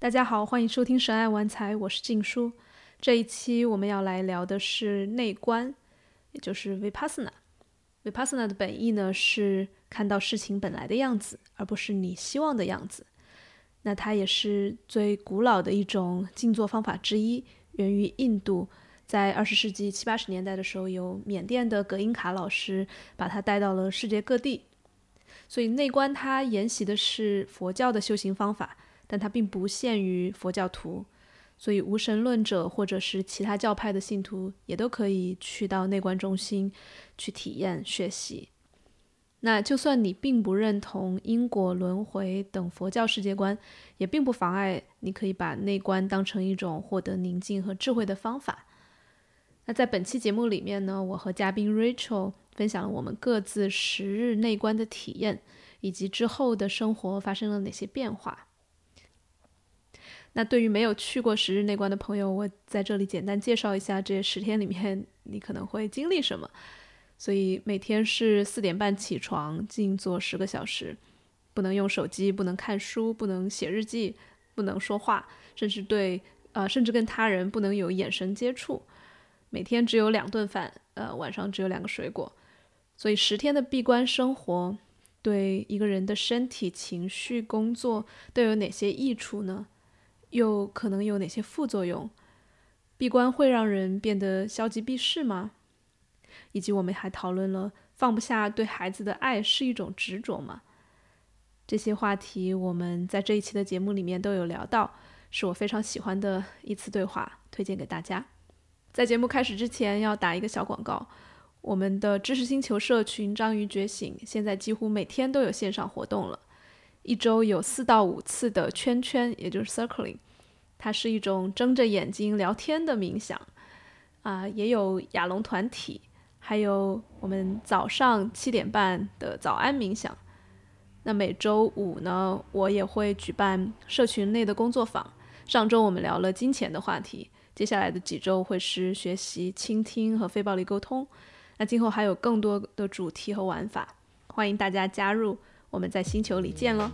大家好，欢迎收听《神爱玩财》，我是静书。这一期我们要来聊的是内观，也就是 Vipassana。Vipassana 的本意呢是看到事情本来的样子，而不是你希望的样子。那它也是最古老的一种静坐方法之一，源于印度。在二十世纪七八十年代的时候，有缅甸的葛英卡老师把它带到了世界各地。所以内观它沿袭的是佛教的修行方法。但它并不限于佛教徒，所以无神论者或者是其他教派的信徒也都可以去到内观中心去体验学习。那就算你并不认同因果轮回等佛教世界观，也并不妨碍你可以把内观当成一种获得宁静和智慧的方法。那在本期节目里面呢，我和嘉宾 Rachel 分享了我们各自十日内观的体验，以及之后的生活发生了哪些变化。那对于没有去过十日内观的朋友，我在这里简单介绍一下这十天里面你可能会经历什么。所以每天是四点半起床，静坐十个小时，不能用手机，不能看书，不能写日记，不能说话，甚至对呃，甚至跟他人不能有眼神接触。每天只有两顿饭，呃，晚上只有两个水果。所以十天的闭关生活对一个人的身体、情绪、工作都有哪些益处呢？又可能有哪些副作用？闭关会让人变得消极避世吗？以及我们还讨论了放不下对孩子的爱是一种执着吗？这些话题我们在这一期的节目里面都有聊到，是我非常喜欢的一次对话，推荐给大家。在节目开始之前要打一个小广告，我们的知识星球社群“章鱼觉醒”现在几乎每天都有线上活动了。一周有四到五次的圈圈，也就是 circling，它是一种睁着眼睛聊天的冥想啊，也有亚龙团体，还有我们早上七点半的早安冥想。那每周五呢，我也会举办社群内的工作坊。上周我们聊了金钱的话题，接下来的几周会是学习倾听和非暴力沟通。那今后还有更多的主题和玩法，欢迎大家加入。我们在星球里见喽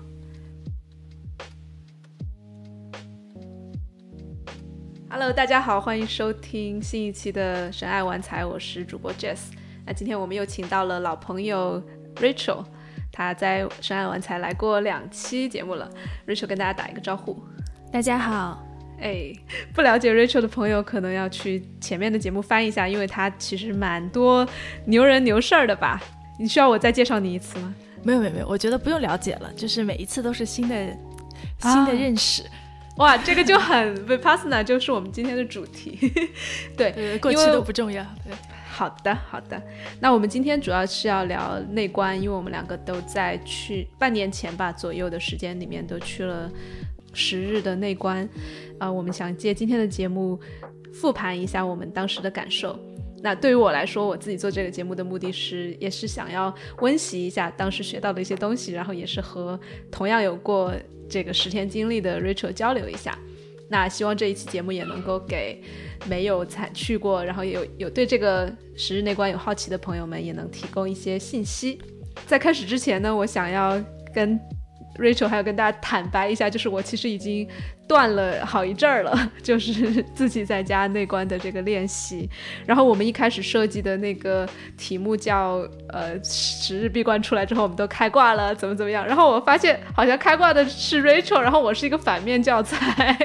！Hello，大家好，欢迎收听新一期的神爱玩财，我是主播 Jess。那今天我们又请到了老朋友 Rachel，她在神爱玩财来过两期节目了。Rachel 跟大家打一个招呼，大家好。哎，不了解 Rachel 的朋友可能要去前面的节目翻一下，因为她其实蛮多牛人牛事儿的吧？你需要我再介绍你一次吗？没有没有没有，我觉得不用了解了，就是每一次都是新的新的认识，哇，这个就很 Vipassana，就是我们今天的主题，对，过去都不重要。对，好的好的，那我们今天主要是要聊内观，因为我们两个都在去半年前吧左右的时间里面都去了十日的内观，啊，我们想借今天的节目复盘一下我们当时的感受。那对于我来说，我自己做这个节目的目的是，也是想要温习一下当时学到的一些东西，然后也是和同样有过这个十天经历的 Rachel 交流一下。那希望这一期节目也能够给没有才去过，然后有有对这个十日内观有好奇的朋友们，也能提供一些信息。在开始之前呢，我想要跟。Rachel 还要跟大家坦白一下，就是我其实已经断了好一阵儿了，就是自己在家内观的这个练习。然后我们一开始设计的那个题目叫呃十日闭关出来之后，我们都开挂了，怎么怎么样？然后我发现好像开挂的是 Rachel，然后我是一个反面教材。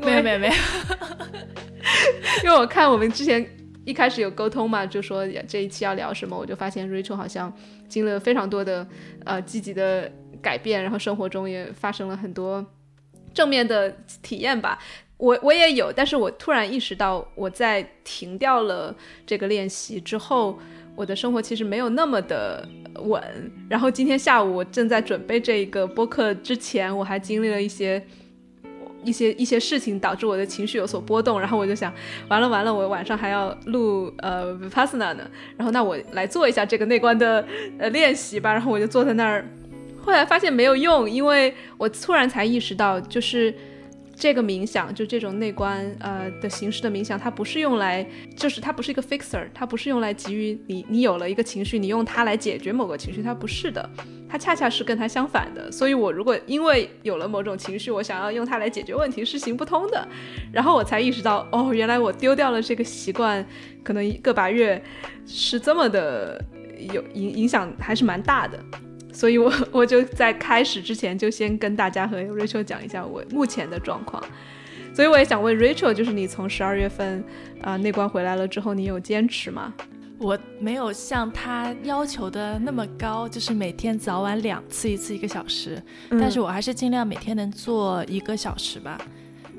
没有没有没有，因为我看我们之前一开始有沟通嘛，就说这一期要聊什么，我就发现 Rachel 好像经历了非常多的呃积极的。改变，然后生活中也发生了很多正面的体验吧。我我也有，但是我突然意识到，我在停掉了这个练习之后，我的生活其实没有那么的稳。然后今天下午我正在准备这个播客之前，我还经历了一些一些一些事情，导致我的情绪有所波动。然后我就想，完了完了，我晚上还要录呃 Vipassana 呢。然后那我来做一下这个内观的呃练习吧。然后我就坐在那儿。后来发现没有用，因为我突然才意识到，就是这个冥想就这种内观呃的形式的冥想，它不是用来，就是它不是一个 fixer，它不是用来给予你，你有了一个情绪，你用它来解决某个情绪，它不是的，它恰恰是跟它相反的。所以我如果因为有了某种情绪，我想要用它来解决问题，是行不通的。然后我才意识到，哦，原来我丢掉了这个习惯，可能一个把月是这么的有影影响，还是蛮大的。所以，我 我就在开始之前就先跟大家和 Rachel 讲一下我目前的状况。所以我也想问 Rachel，就是你从十二月份啊内关回来了之后，你有坚持吗？我没有像他要求的那么高，就是每天早晚两次，一次一个小时。但是我还是尽量每天能做一个小时吧。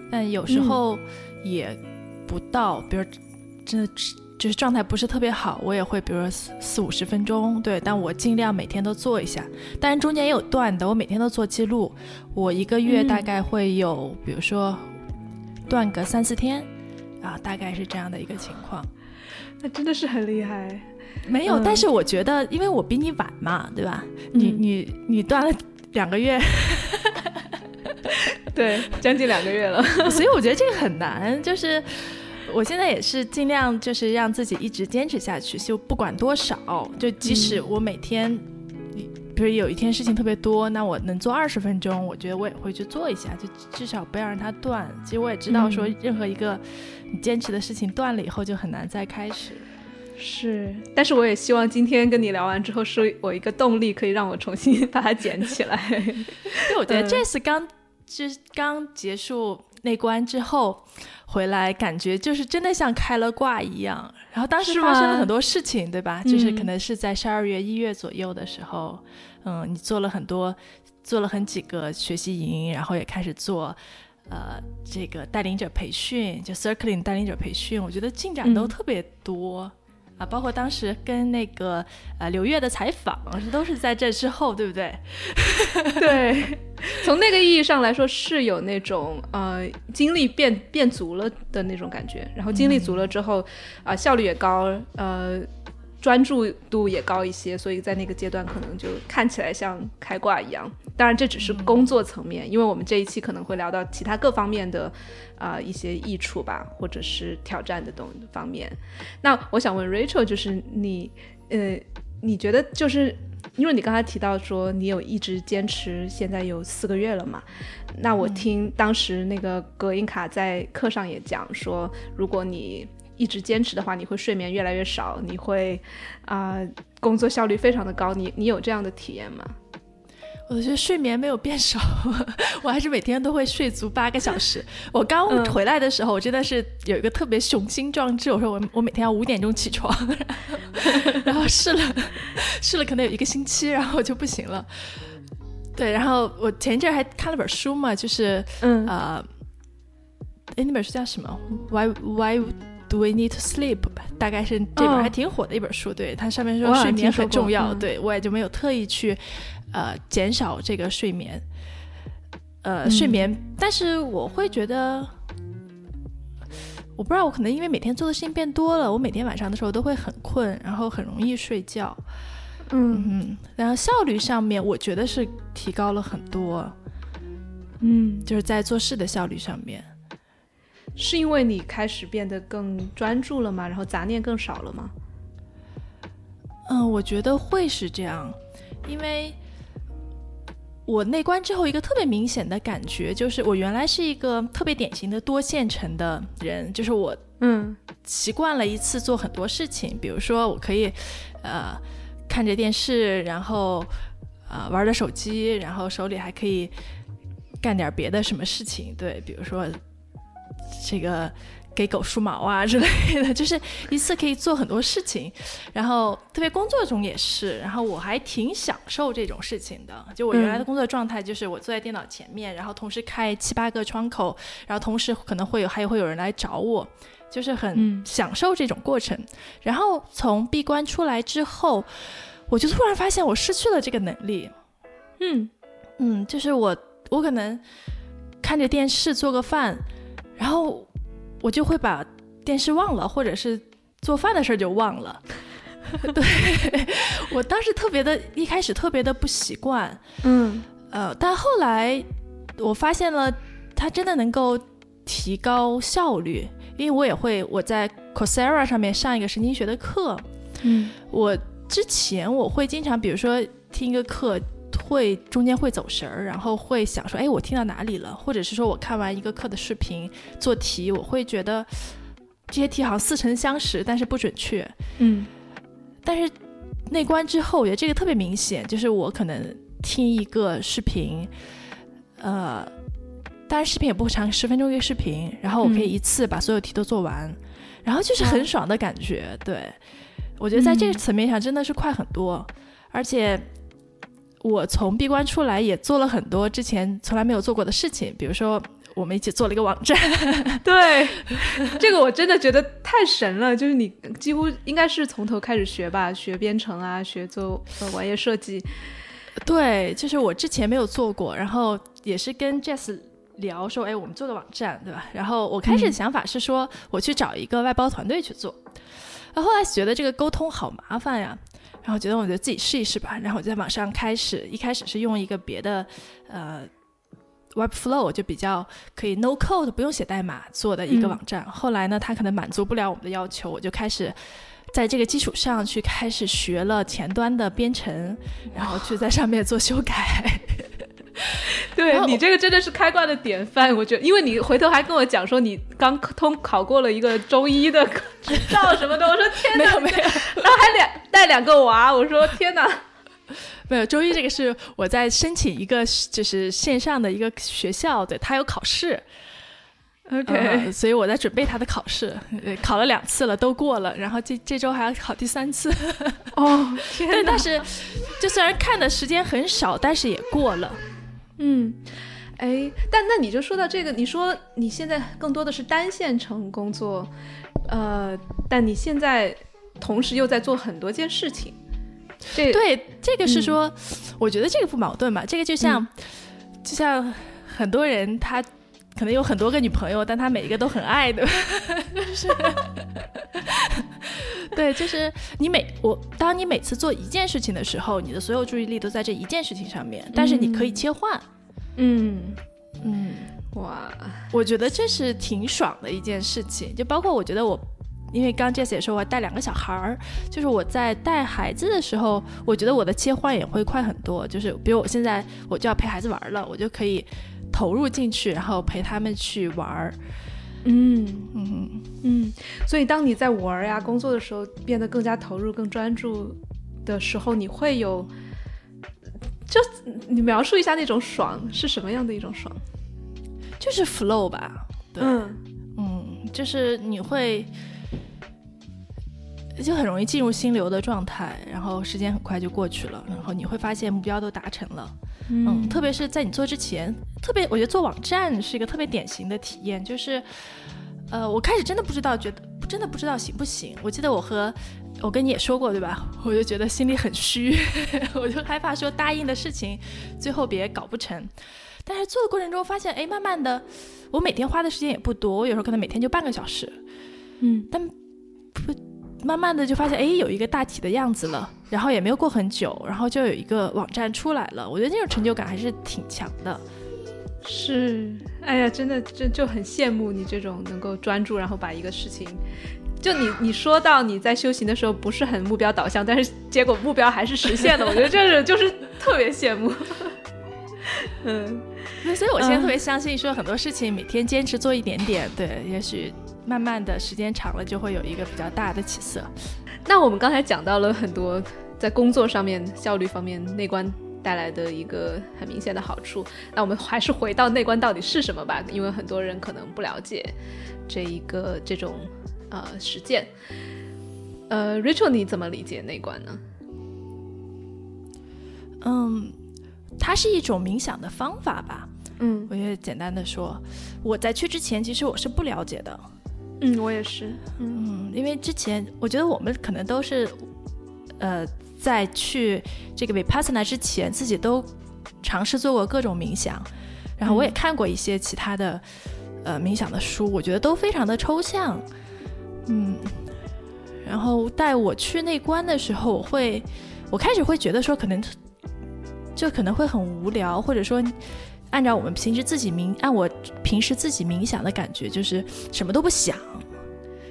但有时候也不到，比如真的。就是状态不是特别好，我也会，比如说四四五十分钟，对，但我尽量每天都做一下，但是中间也有断的，我每天都做记录，我一个月大概会有，比如说断个三四天，啊，大概是这样的一个情况，那真的是很厉害，没有，但是我觉得，因为我比你晚嘛，对吧？你你你断了两个月，对，将近两个月了，所以我觉得这个很难，就是。我现在也是尽量就是让自己一直坚持下去，就不管多少，就即使我每天，比如有一天事情特别多，那我能做二十分钟，我觉得我也会去做一下，就至少不要让它断。其实我也知道，说任何一个你坚持的事情断了以后，就很难再开始。是，但是我也希望今天跟你聊完之后，是我一个动力，可以让我重新 把它捡起来。因为我觉得这次刚就是刚结束那关之后。回来感觉就是真的像开了挂一样，然后当时发生了很多事情，对吧？就是可能是在十二月、一月左右的时候，嗯，你做了很多，做了很几个学习营，然后也开始做，呃，这个带领者培训，就 circling 带领者培训，我觉得进展都特别多。啊，包括当时跟那个呃刘月的采访，都是在这之后，对不对？对，从那个意义上来说，是有那种呃精力变变足了的那种感觉。然后精力足了之后，啊效率也高，呃。专注度也高一些，所以在那个阶段可能就看起来像开挂一样。当然，这只是工作层面，因为我们这一期可能会聊到其他各方面的啊一些益处吧，或者是挑战的东方面。那我想问 Rachel，就是你呃，你觉得就是因为你刚才提到说你有一直坚持，现在有四个月了嘛？那我听当时那个葛英卡在课上也讲说，如果你一直坚持的话，你会睡眠越来越少，你会啊工作效率非常的高。你你有这样的体验吗？我觉得睡眠没有变少，我还是每天都会睡足八个小时。我刚回来的时候，我真的是有一个特别雄心壮志，我说我我每天要五点钟起床，然后试了试了可能有一个星期，然后就不行了。对，然后我前一阵还看了本书嘛，就是嗯呃，哎那本书叫什么？Why Why？Do we need to sleep？大概是这本还挺火的一本书，对它上面说睡眠很重要，对我也就没有特意去，呃，减少这个睡眠，呃，睡眠。但是我会觉得，我不知道，我可能因为每天做的事情变多了，我每天晚上的时候都会很困，然后很容易睡觉。嗯嗯，然后效率上面，我觉得是提高了很多。嗯，就是在做事的效率上面。是因为你开始变得更专注了吗？然后杂念更少了吗？嗯，我觉得会是这样，因为我内观之后一个特别明显的感觉就是，我原来是一个特别典型的多线程的人，就是我嗯习惯了一次做很多事情，比如说我可以呃看着电视，然后呃玩着手机，然后手里还可以干点别的什么事情，对，比如说。这个给狗梳毛啊之类的，就是一次可以做很多事情，然后特别工作中也是，然后我还挺享受这种事情的。就我原来的工作状态，就是我坐在电脑前面，然后同时开七八个窗口，然后同时可能会有还会有人来找我，就是很享受这种过程。然后从闭关出来之后，我就突然发现我失去了这个能力。嗯嗯，就是我我可能看着电视做个饭。然后我就会把电视忘了，或者是做饭的事儿就忘了。对我当时特别的，一开始特别的不习惯。嗯，呃，但后来我发现了它真的能够提高效率，因为我也会我在 Coursera 上面上一个神经学的课，嗯，我之前我会经常，比如说听一个课。会中间会走神儿，然后会想说，哎，我听到哪里了？或者是说我看完一个课的视频做题，我会觉得这些题好像似曾相识，但是不准确。嗯，但是内观之后，我觉得这个特别明显，就是我可能听一个视频，呃，当然视频也不长，十分钟一个视频，然后我可以一次把所有题都做完，然后就是很爽的感觉。对，我觉得在这个层面上真的是快很多，而且。我从闭关出来，也做了很多之前从来没有做过的事情，比如说我们一起做了一个网站。对，这个我真的觉得太神了，就是你几乎应该是从头开始学吧，学编程啊，学做网页设计。对，就是我之前没有做过，然后也是跟 Jess 聊说，哎，我们做个网站，对吧？然后我开始的想法是说，我去找一个外包团队去做，然后后来觉得这个沟通好麻烦呀。然后觉得我就自己试一试吧，然后我在网上开始，一开始是用一个别的，呃，Webflow 就比较可以 No Code 不用写代码做的一个网站。后来呢，它可能满足不了我们的要求，我就开始在这个基础上去开始学了前端的编程，然后去在上面做修改。对你这个真的是开挂的典范，我觉得，因为你回头还跟我讲说你刚通考过了一个中医的执照什么的，我说 天哪，没有没有，然后还两带两个娃，我说天哪，没有中医这个是我在申请一个就是线上的一个学校，对他有考试，OK，所以我在准备他的考试，考了两次了都过了，然后这这周还要考第三次，哦，对，但是就虽然看的时间很少，但是也过了。嗯，哎，但那你就说到这个，你说你现在更多的是单线程工作，呃，但你现在同时又在做很多件事情，这对这个是说，我觉得这个不矛盾吧？这个就像就像很多人他可能有很多个女朋友，但他每一个都很爱的，是，对，就是你每我当你每次做一件事情的时候，你的所有注意力都在这一件事情上面，但是你可以切换。嗯嗯，哇，我觉得这是挺爽的一件事情。就包括我觉得我，因为刚 Jess 也说我带两个小孩儿，就是我在带孩子的时候，我觉得我的切换也会快很多。就是比如我现在我就要陪孩子玩了，我就可以投入进去，然后陪他们去玩儿。嗯嗯嗯。所以当你在玩呀工作的时候，变得更加投入、更专注的时候，你会有。就你描述一下那种爽是什么样的一种爽？就是 flow 吧，嗯嗯，就是你会就很容易进入心流的状态，然后时间很快就过去了，然后你会发现目标都达成了，嗯，特别是在你做之前，特别我觉得做网站是一个特别典型的体验，就是呃，我开始真的不知道，觉得真的不知道行不行。我记得我和我跟你也说过，对吧？我就觉得心里很虚，我就害怕说答应的事情最后别搞不成。但是做的过程中发现，哎，慢慢的，我每天花的时间也不多，我有时候可能每天就半个小时，嗯，但不慢慢的就发现，哎，有一个大体的样子了。然后也没有过很久，然后就有一个网站出来了。我觉得那种成就感还是挺强的。是，哎呀，真的就就很羡慕你这种能够专注，然后把一个事情。就你你说到你在修行的时候不是很目标导向，但是结果目标还是实现了，我觉得这是就是特别羡慕。嗯，所以我现在特别相信，说很多事情每天坚持做一点点，对，也许慢慢的时间长了就会有一个比较大的起色。那我们刚才讲到了很多在工作上面效率方面内观带来的一个很明显的好处，那我们还是回到内观到底是什么吧，因为很多人可能不了解这一个这种。呃，实践。呃，Rachel，你怎么理解内观呢？嗯，它是一种冥想的方法吧。嗯，我也简单的说，我在去之前其实我是不了解的。嗯，我也是。嗯，因为之前我觉得我们可能都是，呃，在去这个 Vipassana 之前，自己都尝试做过各种冥想，然后我也看过一些其他的呃冥想的书，我觉得都非常的抽象。嗯，然后带我去内观的时候，我会，我开始会觉得说，可能就可能会很无聊，或者说，按照我们平时自己冥，按我平时自己冥想的感觉，就是什么都不想，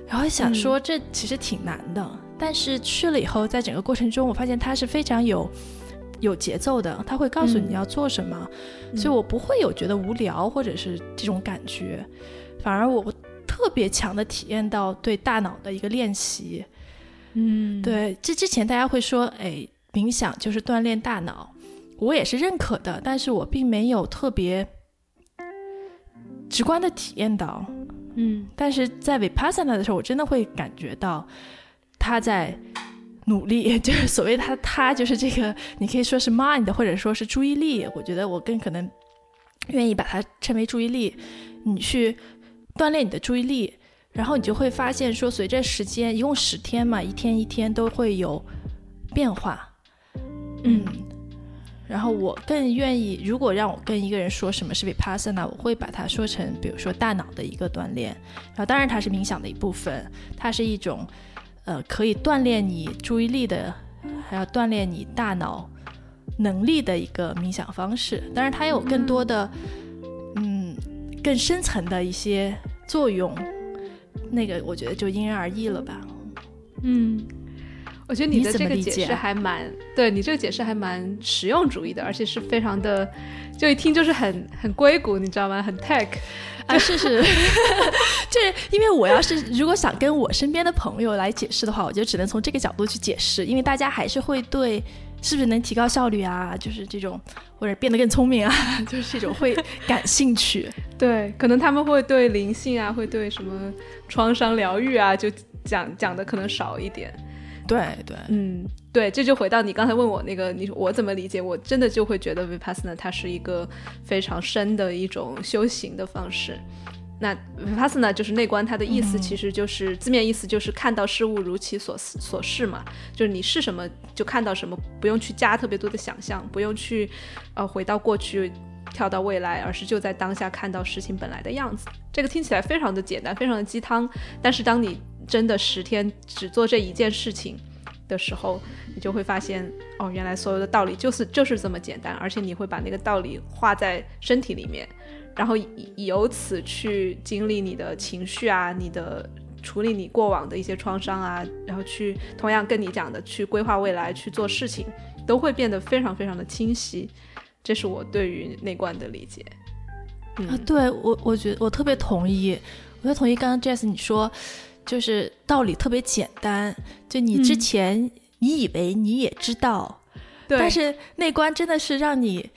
然后想说这其实挺难的。但是去了以后，在整个过程中，我发现它是非常有有节奏的，它会告诉你要做什么，所以我不会有觉得无聊或者是这种感觉，反而我特别强的体验到对大脑的一个练习。嗯，对，这之前大家会说，哎，冥想就是锻炼大脑，我也是认可的，但是我并没有特别直观的体验到。嗯，但是在 Vipassana 的时候，我真的会感觉到。他在努力，就是所谓他他就是这个，你可以说是 mind，或者说是注意力。我觉得我更可能愿意把它称为注意力。你去锻炼你的注意力，然后你就会发现说，随着时间，一共十天嘛，一天一天都会有变化。嗯，然后我更愿意，如果让我跟一个人说什么是 vipassana，我会把它说成，比如说大脑的一个锻炼。然后当然它是冥想的一部分，它是一种。呃，可以锻炼你注意力的，还要锻炼你大脑能力的一个冥想方式。当然，它有更多的，嗯，更深层的一些作用。那个，我觉得就因人而异了吧。嗯，我觉得你的这个解释还蛮，对你这个解释还蛮实用主义的，而且是非常的，就一听就是很很硅谷，你知道吗？很 tech。啊，是是，就是因为我要是如果想跟我身边的朋友来解释的话，我就只能从这个角度去解释，因为大家还是会对是不是能提高效率啊，就是这种或者变得更聪明啊，就是这种会感兴趣。对，可能他们会对灵性啊，会对什么创伤疗愈啊，就讲讲的可能少一点。对对，嗯，对，这就回到你刚才问我那个，你我怎么理解？我真的就会觉得 vipassana 它是一个非常深的一种修行的方式。那 vipassana 就是内观，它的意思其实就是字面意思就是看到事物如其所所示嘛，就是你是什么就看到什么，不用去加特别多的想象，不用去呃回到过去跳到未来，而是就在当下看到事情本来的样子。这个听起来非常的简单，非常的鸡汤，但是当你真的十天只做这一件事情的时候，你就会发现，哦，原来所有的道理就是就是这么简单，而且你会把那个道理画在身体里面，然后由此去经历你的情绪啊，你的处理你过往的一些创伤啊，然后去同样跟你讲的去规划未来去做事情，都会变得非常非常的清晰。这是我对于内观的理解。啊，对我，我觉得我特别同意，我特同意刚刚 Jess 你说。就是道理特别简单，就你之前你以为你也知道，但是那关真的是让你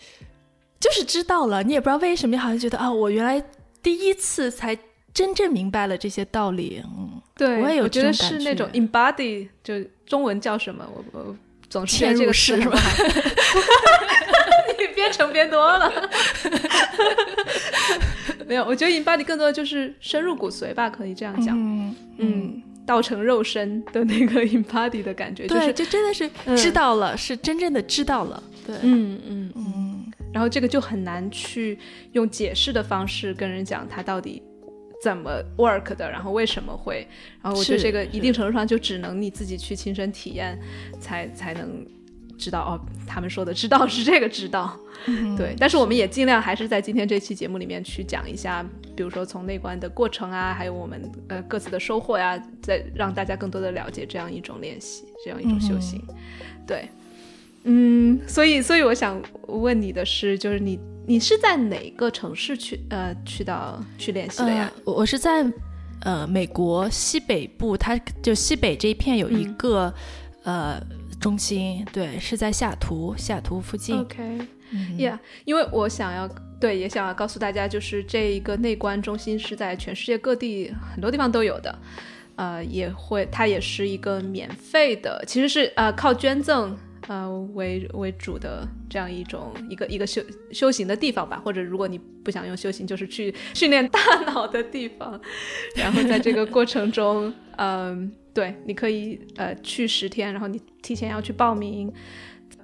就是知道了，你也不知道为什么，好像觉得啊，我原来第一次才真正明白了这些道理。嗯，对，我也有觉得是那种 embody，就中文叫什么？我我总是这个是吧？你编程编多了。没有，我觉得 embody 更多的就是深入骨髓吧，可以这样讲。嗯嗯，道成肉身的那个 embody 的感觉，就是，就真的是知道了，是真正的知道了。对，嗯嗯嗯。然后这个就很难去用解释的方式跟人讲它到底怎么 work 的，然后为什么会。然后我觉得这个一定程度上就只能你自己去亲身体验，才才能。知道哦，他们说的知道 是这个知道，对。但是我们也尽量还是在今天这期节目里面去讲一下，比如说从内观的过程啊，还有我们呃各自的收获呀，再让大家更多的了解这样一种练习，这样一种修行。对，嗯，所以所以我想问你的是，就是你你是在哪个城市去呃去到去练习的呀？我是在呃美国西北部，它就西北这一片有一个呃。中心对，是在西雅图，西雅图附近。OK，Yeah，因为我想要对，也想要告诉大家，就是这一个内观中心是在全世界各地很多地方都有的，呃，也会它也是一个免费的，其实是呃靠捐赠呃为为主的这样一种一个一个修修行的地方吧，或者如果你不想用修行，就是去训练大脑的地方，然后在这个过程中，嗯。对，你可以呃去十天，然后你提前要去报名，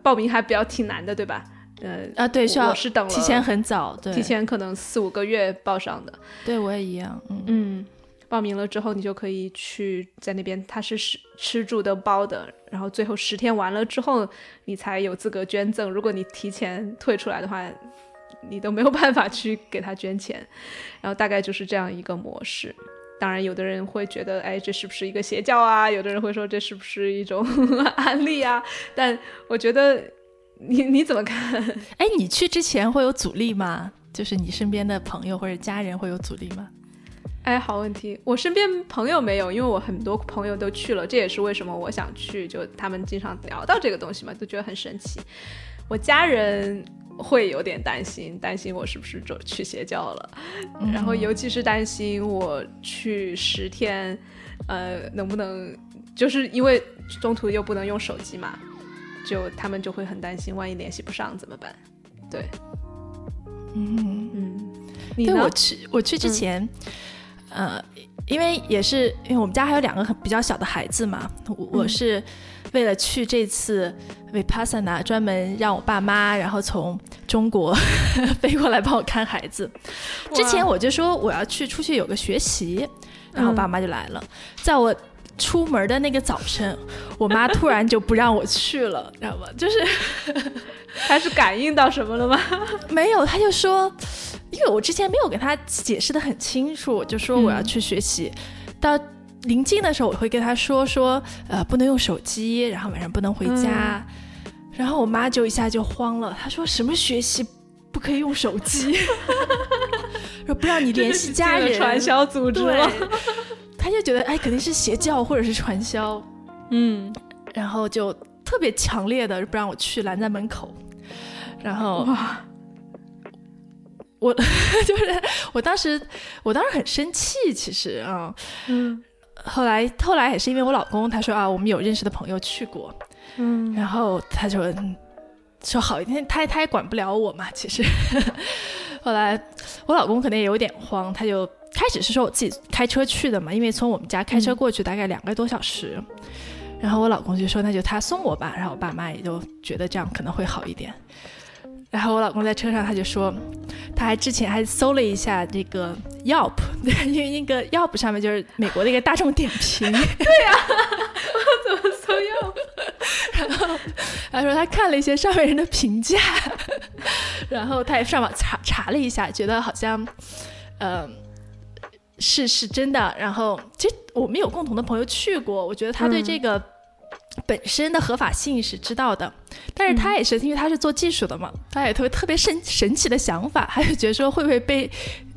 报名还比较挺难的，对吧？呃啊，对，需要是等提前很早，对，提前可能四五个月报上的。对我也一样，嗯嗯，报名了之后，你就可以去在那边，他是吃吃住都包的，然后最后十天完了之后，你才有资格捐赠。如果你提前退出来的话，你都没有办法去给他捐钱，然后大概就是这样一个模式。当然，有的人会觉得，哎，这是不是一个邪教啊？有的人会说这是不是一种 案例啊？但我觉得，你你怎么看？哎，你去之前会有阻力吗？就是你身边的朋友或者家人会有阻力吗？哎，好问题。我身边朋友没有，因为我很多朋友都去了，这也是为什么我想去。就他们经常聊到这个东西嘛，都觉得很神奇。我家人。会有点担心，担心我是不是就去邪教了，然后尤其是担心我去十天，呃，能不能就是因为中途又不能用手机嘛，就他们就会很担心，万一联系不上怎么办？对，嗯嗯，对我去我去之前，呃，因为也是因为我们家还有两个很比较小的孩子嘛，我我是。为了去这次 Vipassana，专门让我爸妈，然后从中国 飞过来帮我看孩子。之前我就说我要去出去有个学习，然后爸妈就来了。在我出门的那个早晨，我妈突然就不让我去了，知道吗？就是她是感应到什么了吗？没有，他就说，因为我之前没有给他解释的很清楚，就说我要去学习，到。临近的时候，我会跟他说说，呃，不能用手机，然后晚上不能回家。然后我妈就一下就慌了，她说什么学习不可以用手机，说不让你联系家人，传销组织了。他就觉得哎，肯定是邪教或者是传销，嗯，然后就特别强烈的不让我去，拦在门口。然后，我 就是我当时，我当时很生气，其实啊，嗯。后来，后来也是因为我老公，他说啊，我们有认识的朋友去过，嗯，然后他就说好一天，他他也管不了我嘛。其实，后来我老公可能也有点慌，他就开始是说我自己开车去的嘛，因为从我们家开车过去大概两个多小时，然后我老公就说那就他送我吧，然后我爸妈也就觉得这样可能会好一点。然后我老公在车上，他就说，他还之前还搜了一下这个 Yelp，因为那个 Yelp 上面就是美国的一个大众点评。对呀，我怎么搜 Yelp？然后他说他看了一些上面人的评价，然后他也上网查查了一下，觉得好像，呃，是是真的。然后其实我们有共同的朋友去过，我觉得他对这个。本身的合法性是知道的，但是他也是因为他是做技术的嘛，他也特别特别神神奇的想法，他就觉得说会不会被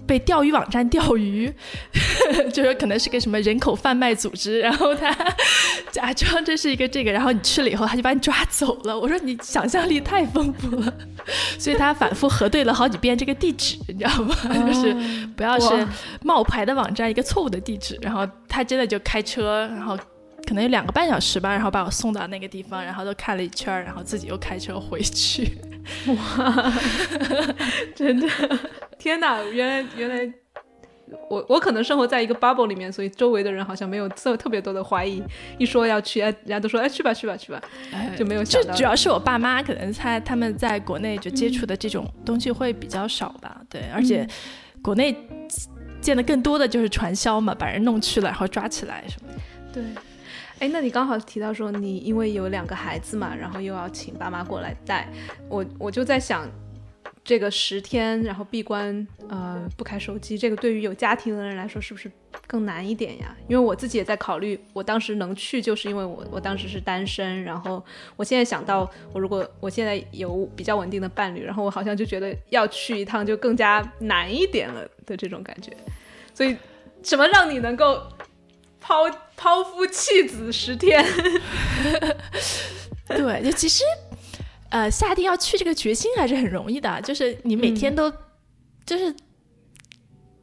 被钓鱼网站钓鱼，就是可能是个什么人口贩卖组织，然后他 假装这是一个这个，然后你去了以后他就把你抓走了。我说你想象力太丰富了，所以他反复核对了好几遍这个地址，你知道吗？就是不要是冒牌的网站一个错误的地址，然后他真的就开车，然后。可能有两个半小时吧，然后把我送到那个地方，然后都看了一圈，然后自己又开车回去。哇，真的，天哪！原来原来，我我可能生活在一个 bubble 里面，所以周围的人好像没有特特别多的怀疑。一说要去，哎，人家都说哎去吧去吧去吧，就没有想到。主要是我爸妈可能他他们在国内就接触的这种东西会比较少吧，对，而且国内见的更多的就是传销嘛，把人弄去了然后抓起来什么的。对。哎，那你刚好提到说你因为有两个孩子嘛，然后又要请爸妈过来带我，我就在想，这个十天然后闭关，呃，不开手机，这个对于有家庭的人来说是不是更难一点呀？因为我自己也在考虑，我当时能去就是因为我我当时是单身，然后我现在想到我如果我现在有比较稳定的伴侣，然后我好像就觉得要去一趟就更加难一点了的这种感觉，所以什么让你能够？抛抛夫弃子十天，对，就其实，呃，下定要去这个决心还是很容易的，就是你每天都就是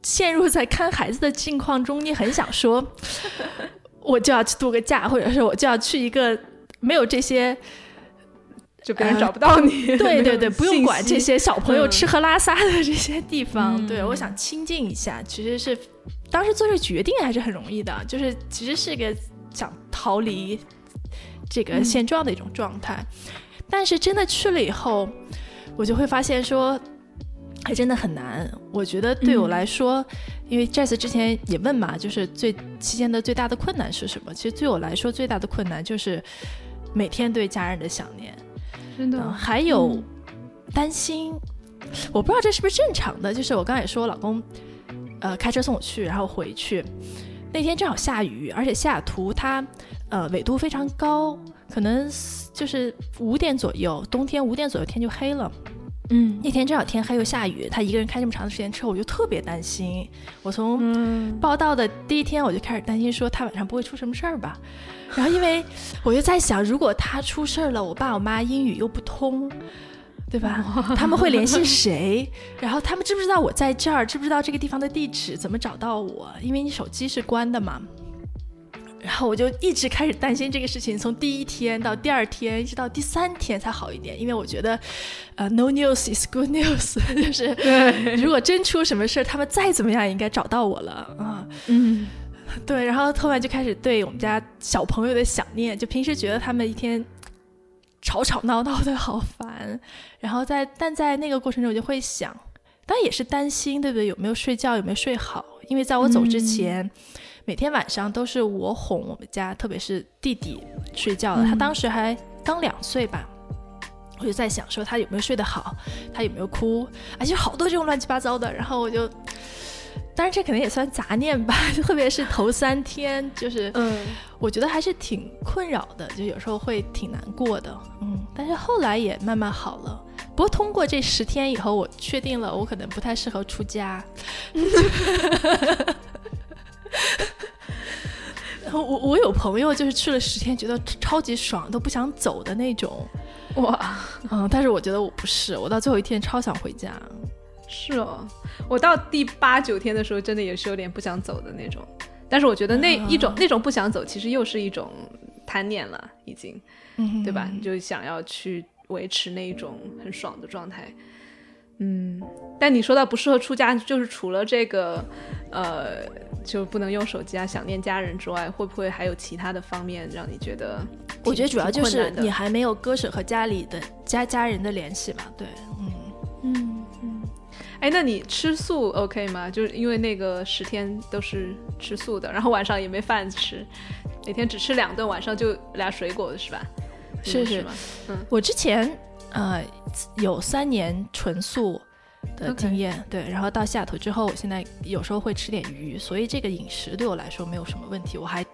陷入在看孩子的境况中，你很想说，我就要去度个假，或者是我就要去一个没有这些，就别人找不到你，对 对对，不用管这些小朋友吃喝拉撒的这些地方，对我想清静一下，其实是。当时做这个决定还是很容易的，就是其实是个想逃离这个现状的一种状态，但是真的去了以后，我就会发现说，还真的很难。我觉得对我来说，因为 Jazz 之前也问嘛，就是最期间的最大的困难是什么？其实对我来说最大的困难就是每天对家人的想念，真的还有担心。我不知道这是不是正常的，就是我刚才也说，我老公呃开车送我去，然后回去那天正好下雨，而且西雅图它呃纬度非常高，可能就是五点左右，冬天五点左右天就黑了。嗯，那天正好天黑又下雨，他一个人开这么长的时间车，我就特别担心。我从报道的第一天我就开始担心，说他晚上不会出什么事儿吧？然后因为我就在想，如果他出事儿了，我爸我妈英语又不通，对吧？他们会联系谁？然后他们知不知道我在这儿？知不知道这个地方的地址？怎么找到我？因为你手机是关的嘛。然后我就一直开始担心这个事情，从第一天到第二天，一直到第三天才好一点。因为我觉得，呃，no news is good news，就是如果真出什么事儿，他们再怎么样也应该找到我了啊。嗯，对。然后后来就开始对我们家小朋友的想念，就平时觉得他们一天吵吵闹闹的好烦。然后在但在那个过程中，我就会想，当然也是担心，对不对？有没有睡觉？有没有睡好？因为在我走之前。每天晚上都是我哄我们家，特别是弟弟睡觉的。他当时还刚两岁吧，我就在想说他有没有睡得好，他有没有哭，而且好多这种乱七八糟的。然后我就，当然这可能也算杂念吧，特别是头三天，就是嗯，我觉得还是挺困扰的，就有时候会挺难过的，嗯。但是后来也慢慢好了。不过通过这十天以后，我确定了我可能不太适合出家。我我有朋友就是去了十天，觉得超级爽，都不想走的那种，哇，嗯，但是我觉得我不是，我到最后一天超想回家。是哦，我到第八九天的时候，真的也是有点不想走的那种。但是我觉得那一种那种不想走，其实又是一种贪念了，已经，对吧？你就想要去维持那一种很爽的状态。嗯，但你说到不适合出家，就是除了这个，呃，就不能用手机啊，想念家人之外，会不会还有其他的方面让你觉得？我觉得主要就是你还没有割舍和家里的家家人的联系吧？对，嗯嗯嗯。哎，那你吃素 OK 吗？就是因为那个十天都是吃素的，然后晚上也没饭吃，每天只吃两顿，晚上就俩水果是吧？是是吗？嗯，我之前。呃，有三年纯素的经验，对，然后到西雅图之后，我现在有时候会吃点鱼，所以这个饮食对我来说没有什么问题，我还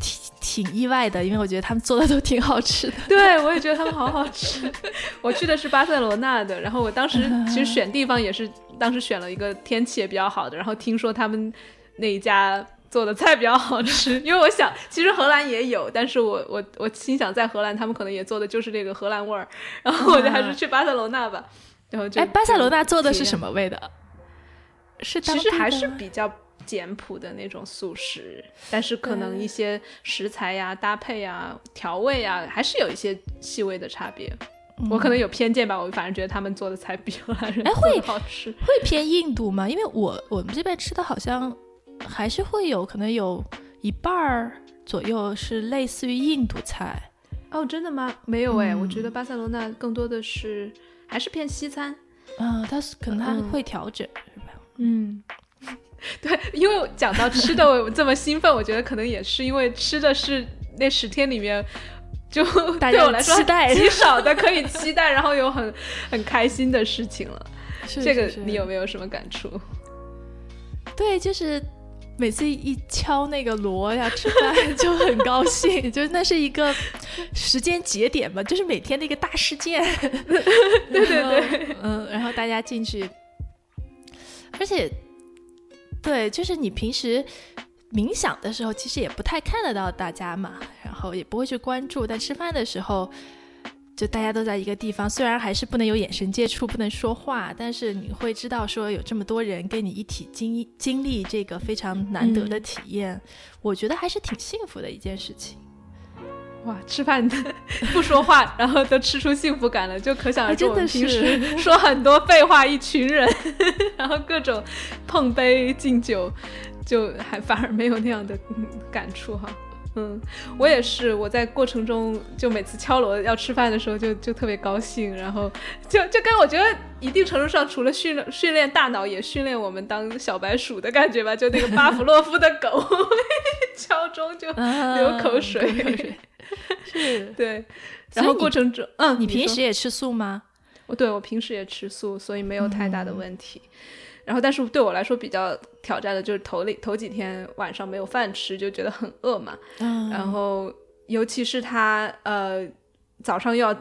挺挺意外的，因为我觉得他们做的都挺好吃的。对，我也觉得他们好好吃。我去的是巴塞罗那的，然后我当时 其实选地方也是当时选了一个天气也比较好的，然后听说他们那一家。做的菜比较好吃，因为我想，其实荷兰也有，但是我我我心想，在荷兰他们可能也做的就是这个荷兰味儿，然后我就还是去巴塞罗那吧，然后就哎，巴塞罗那做的是什么味的？是其实还是比较简朴的那种素食，但是可能一些食材呀、搭配呀、调味呀，还是有一些细微的差别。我可能有偏见吧，我反正觉得他们做的菜比荷兰人会好吃，会偏印度吗？因为我我们这边吃的好像。还是会有可能有一半儿左右是类似于印度菜哦，真的吗？没有哎，我觉得巴塞罗那更多的是还是偏西餐。嗯，他是可能它会调整，是吧？嗯，对，因为讲到吃的我这么兴奋，我觉得可能也是因为吃的是那十天里面就 对我来说极少的可以期待，然后有很 很开心的事情了。这个你有没有什么感触？对，就是。每次一敲那个锣呀，吃饭就很高兴，就那是一个时间节点嘛，就是每天的一个大事件。对对对，嗯，然后大家进去，而且，对，就是你平时冥想的时候，其实也不太看得到大家嘛，然后也不会去关注，但吃饭的时候。就大家都在一个地方，虽然还是不能有眼神接触，不能说话，但是你会知道说有这么多人跟你一起经经历这个非常难得的体验，我觉得还是挺幸福的一件事情。哇，吃饭 不说话，然后都吃出幸福感了，就可想而知我们平时 说很多废话，一群人，然后各种碰杯敬酒，就还反而没有那样的感触哈。嗯，我也是。我在过程中就每次敲锣要吃饭的时候，就就特别高兴，然后就就跟我觉得一定程度上，除了训练训练大脑，也训练我们当小白鼠的感觉吧。就那个巴甫洛夫的狗，敲钟就流口水。是，对。然后过程中，嗯，你平时也吃素吗？我对我平时也吃素，所以没有太大的问题。然后，但是对我来说比较挑战的就是头里头几天晚上没有饭吃，就觉得很饿嘛。嗯，然后，尤其是他呃早上又要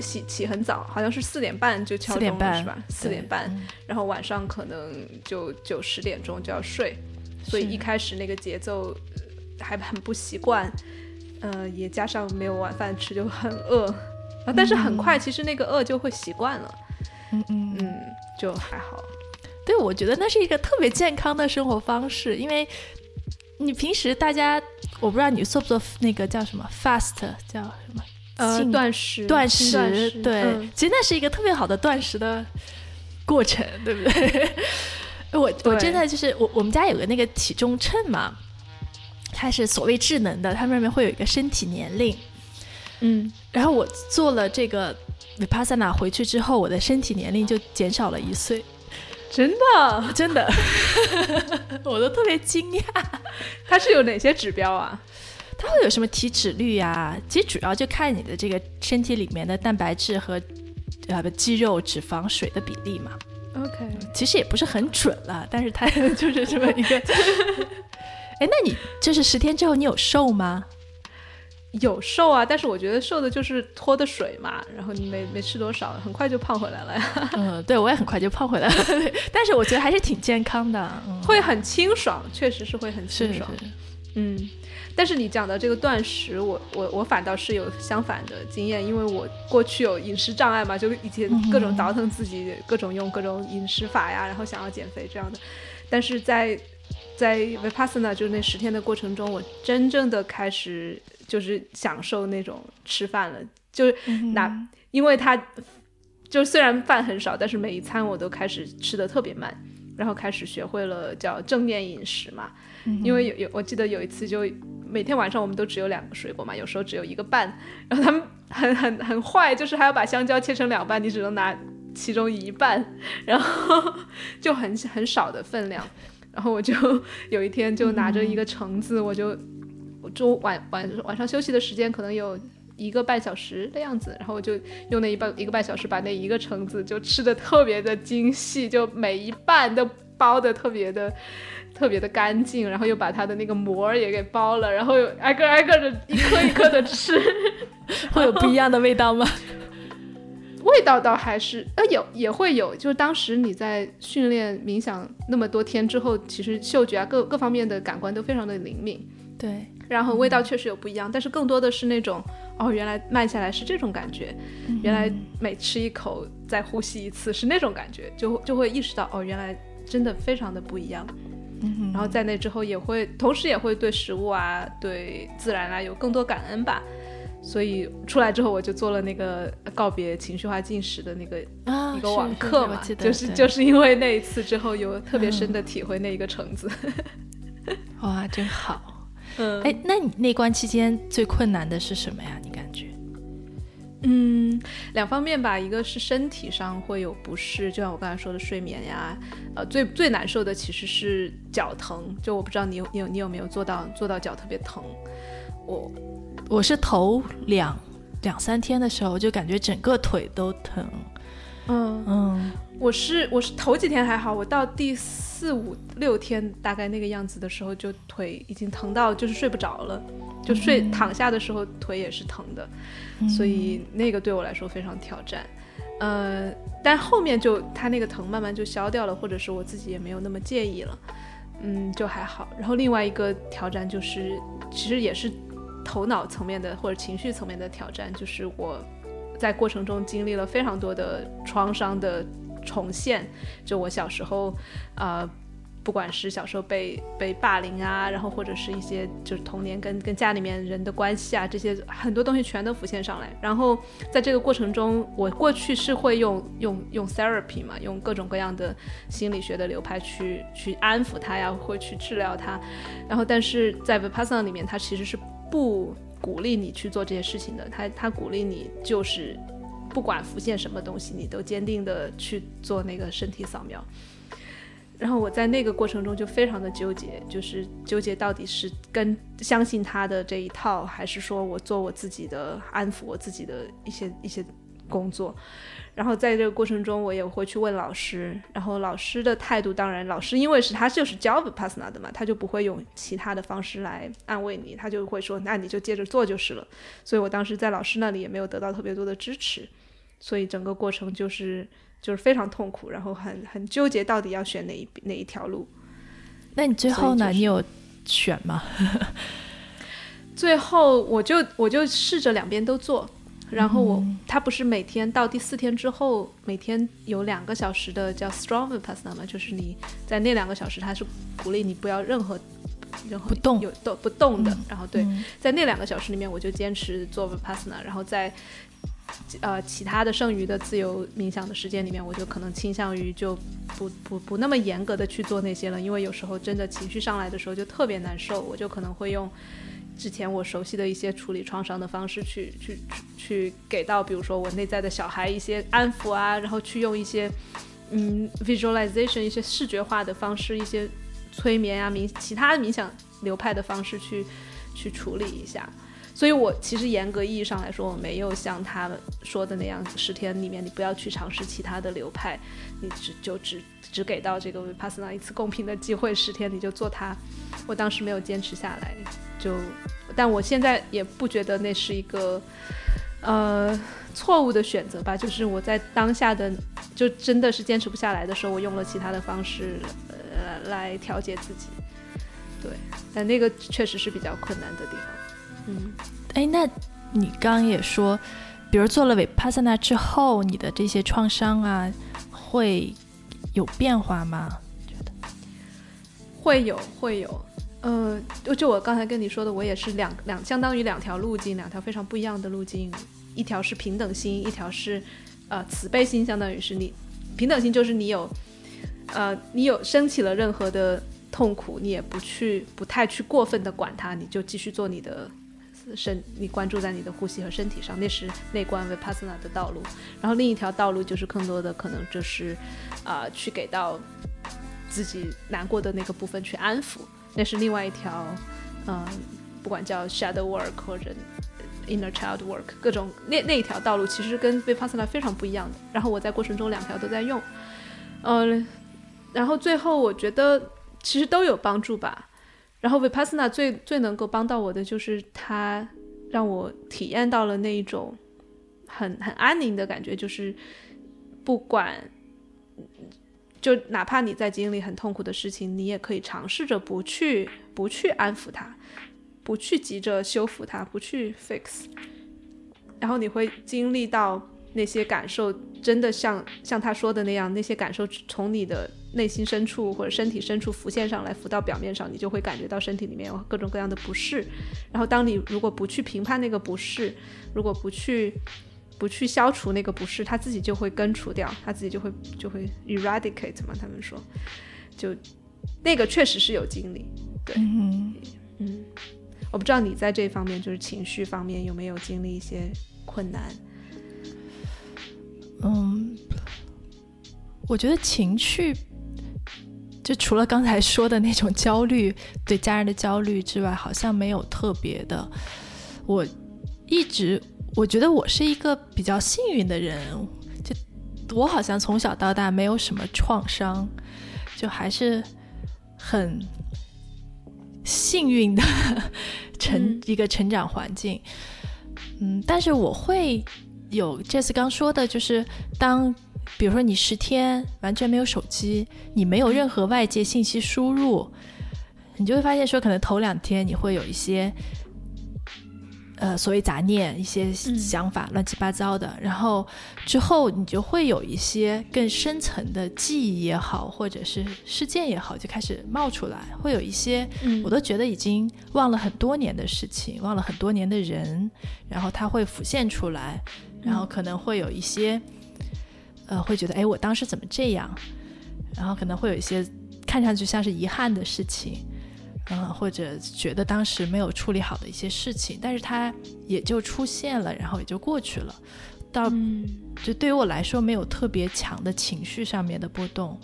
起起很早，好像是四点半就敲钟了是吧？四点半，然后晚上可能就九十点钟就要睡，所以一开始那个节奏还很不习惯。呃，也加上没有晚饭吃，就很饿。但是很快，其实那个饿就会习惯了。嗯嗯嗯，就还好。对，我觉得那是一个特别健康的生活方式，因为你平时大家，我不知道你做不做那个叫什么 fast，叫什么？呃，断食。断食。对，其实那是一个特别好的断食的过程，对不对？我我真的就是我我们家有个那个体重秤嘛，它是所谓智能的，它上面会有一个身体年龄。嗯，然后我做了这个 vipassana 回去之后，我的身体年龄就减少了一岁。真的，真的，我都特别惊讶。它是有哪些指标啊？它会有什么体脂率呀？其实主要就看你的这个身体里面的蛋白质和呃肌肉、脂肪、水的比例嘛。OK，其实也不是很准了，但是它 就是这么一个。哎，那你就是十天之后你有瘦吗？有瘦啊，但是我觉得瘦的就是脱的水嘛，然后你没没吃多少，很快就胖回来了。嗯，对我也很快就胖回来了，但是我觉得还是挺健康的，会很清爽，确实是会很清爽。嗯，但是你讲的这个断食，我我我反倒是有相反的经验，因为我过去有饮食障碍嘛，就以前各种倒腾自己，各种用各种饮食法呀，然后想要减肥这样的，但是在在 vipassana 就是那十天的过程中，我真正的开始。就是享受那种吃饭了，就是那，因为他就虽然饭很少，但是每一餐我都开始吃的特别慢，然后开始学会了叫正念饮食嘛。因为有有，我记得有一次就每天晚上我们都只有两个水果嘛，有时候只有一个半，然后他们很很很坏，就是还要把香蕉切成两半，你只能拿其中一半，然后 就很很少的分量，然后我就 有一天就拿着一个橙子，我就。中晚晚晚上休息的时间可能有一个半小时的样子，然后我就用那一半一个半小时把那一个橙子就吃的特别的精细，就每一半都剥的特别的特别的干净，然后又把它的那个膜也给剥了，然后又挨个挨个的一颗一颗的吃，会有不一样的味道吗？味道倒还是呃有也会有，就是当时你在训练冥想那么多天之后，其实嗅觉啊各各方面的感官都非常的灵敏，对。然后味道确实有不一样，但是更多的是那种哦，原来慢下来是这种感觉，原来每吃一口再呼吸一次是那种感觉，就就会意识到哦，原来真的非常的不一样。然后在那之后也会，同时也会对食物啊、对自然啊有更多感恩吧。所以出来之后我就做了那个告别情绪化进食的那个一个网课嘛，就是就是因为那一次之后有特别深的体会那一个橙子。哇，真好。嗯，哎，那你那关期间最困难的是什么呀？你感觉？嗯，两方面吧，一个是身体上会有不适，就像我刚才说的睡眠呀，呃，最最难受的其实是脚疼，就我不知道你有你有你有没有做到做到脚特别疼？我我是头两两三天的时候就感觉整个腿都疼。嗯嗯，我是我是头几天还好，我到第四五六天大概那个样子的时候，就腿已经疼到就是睡不着了，就睡躺下的时候腿也是疼的，所以那个对我来说非常挑战。呃，但后面就他那个疼慢慢就消掉了，或者是我自己也没有那么介意了，嗯，就还好。然后另外一个挑战就是，其实也是头脑层面的或者情绪层面的挑战，就是我。在过程中经历了非常多的创伤的重现，就我小时候，呃，不管是小时候被被霸凌啊，然后或者是一些就是童年跟跟家里面人的关系啊，这些很多东西全都浮现上来。然后在这个过程中，我过去是会用用用 therapy 嘛，用各种各样的心理学的流派去去安抚他呀，会去治疗他。然后但是在 Vipassan 里面，它其实是不。鼓励你去做这些事情的，他他鼓励你就是，不管浮现什么东西，你都坚定的去做那个身体扫描。然后我在那个过程中就非常的纠结，就是纠结到底是跟相信他的这一套，还是说我做我自己的安抚我自己的一些一些工作。然后在这个过程中，我也会去问老师，然后老师的态度，当然老师因为是他就是教 Vipassana 的嘛，他就不会用其他的方式来安慰你，他就会说那你就接着做就是了。所以我当时在老师那里也没有得到特别多的支持，所以整个过程就是就是非常痛苦，然后很很纠结到底要选哪一哪一条路。那你最后呢？你有选吗？最后我就我就试着两边都做。然后我，他不是每天到第四天之后，每天有两个小时的叫 strong vipassana 嘛？就是你在那两个小时，他是鼓励你不要任何任何不动有动不动的。然后对，在那两个小时里面，我就坚持做 vipassana。然后在呃其他的剩余的自由冥想的时间里面，我就可能倾向于就不不不那么严格的去做那些了，因为有时候真的情绪上来的时候就特别难受，我就可能会用。之前我熟悉的一些处理创伤的方式，去去去给到，比如说我内在的小孩一些安抚啊，然后去用一些嗯 visualization 一些视觉化的方式，一些催眠啊冥其他冥想流派的方式去去处理一下。所以我其实严格意义上来说，我没有像他说的那样子，十天里面你不要去尝试其他的流派，你只就只只给到这个 vipassana 一次公平的机会，十天你就做它。我当时没有坚持下来。就，但我现在也不觉得那是一个，呃，错误的选择吧。就是我在当下的，就真的是坚持不下来的时候，我用了其他的方式，呃，来调节自己。对，但那个确实是比较困难的地方。嗯，哎，那你刚也说，比如做了 vip 之后，你的这些创伤啊，会有变化吗？觉得会有，会有。呃，就就我刚才跟你说的，我也是两两相当于两条路径，两条非常不一样的路径。一条是平等心，一条是呃慈悲心，相当于是你平等心就是你有呃你有升起了任何的痛苦，你也不去不太去过分的管它，你就继续做你的身，你关注在你的呼吸和身体上，那是内观 vipassana 的道路。然后另一条道路就是更多的可能就是啊去给到自己难过的那个部分去安抚。那是另外一条，嗯，不管叫 shadow work 或者 inner child work，各种那那一条道路其实跟 vipassana 非常不一样的。然后我在过程中两条都在用，嗯，然后最后我觉得其实都有帮助吧。然后 vipassana 最最能够帮到我的就是它让我体验到了那一种很很安宁的感觉，就是不管。就哪怕你在经历很痛苦的事情，你也可以尝试着不去不去安抚它，不去急着修复它，不去 fix，然后你会经历到那些感受，真的像像他说的那样，那些感受从你的内心深处或者身体深处浮现上来，浮到表面上，你就会感觉到身体里面有各种各样的不适。然后当你如果不去评判那个不适，如果不去。不去消除那个不适，它自己就会根除掉，它自己就会就会 eradicate 嘛。他们说，就那个确实是有经历，对，嗯嗯，我不知道你在这方面，就是情绪方面有没有经历一些困难？嗯，我觉得情绪，就除了刚才说的那种焦虑，对家人的焦虑之外，好像没有特别的。我一直。我觉得我是一个比较幸运的人，就我好像从小到大没有什么创伤，就还是很幸运的 成一个成长环境。嗯，但是我会有这次刚说的，就是当比如说你十天完全没有手机，你没有任何外界信息输入，你就会发现说，可能头两天你会有一些。呃，所谓杂念，一些想法乱七八糟的，然后之后你就会有一些更深层的记忆也好，或者是事件也好，就开始冒出来，会有一些我都觉得已经忘了很多年的事情，忘了很多年的人，然后它会浮现出来，然后可能会有一些，呃，会觉得哎，我当时怎么这样，然后可能会有一些看上去像是遗憾的事情。嗯，或者觉得当时没有处理好的一些事情，但是它也就出现了，然后也就过去了。到就对于我来说，没有特别强的情绪上面的波动。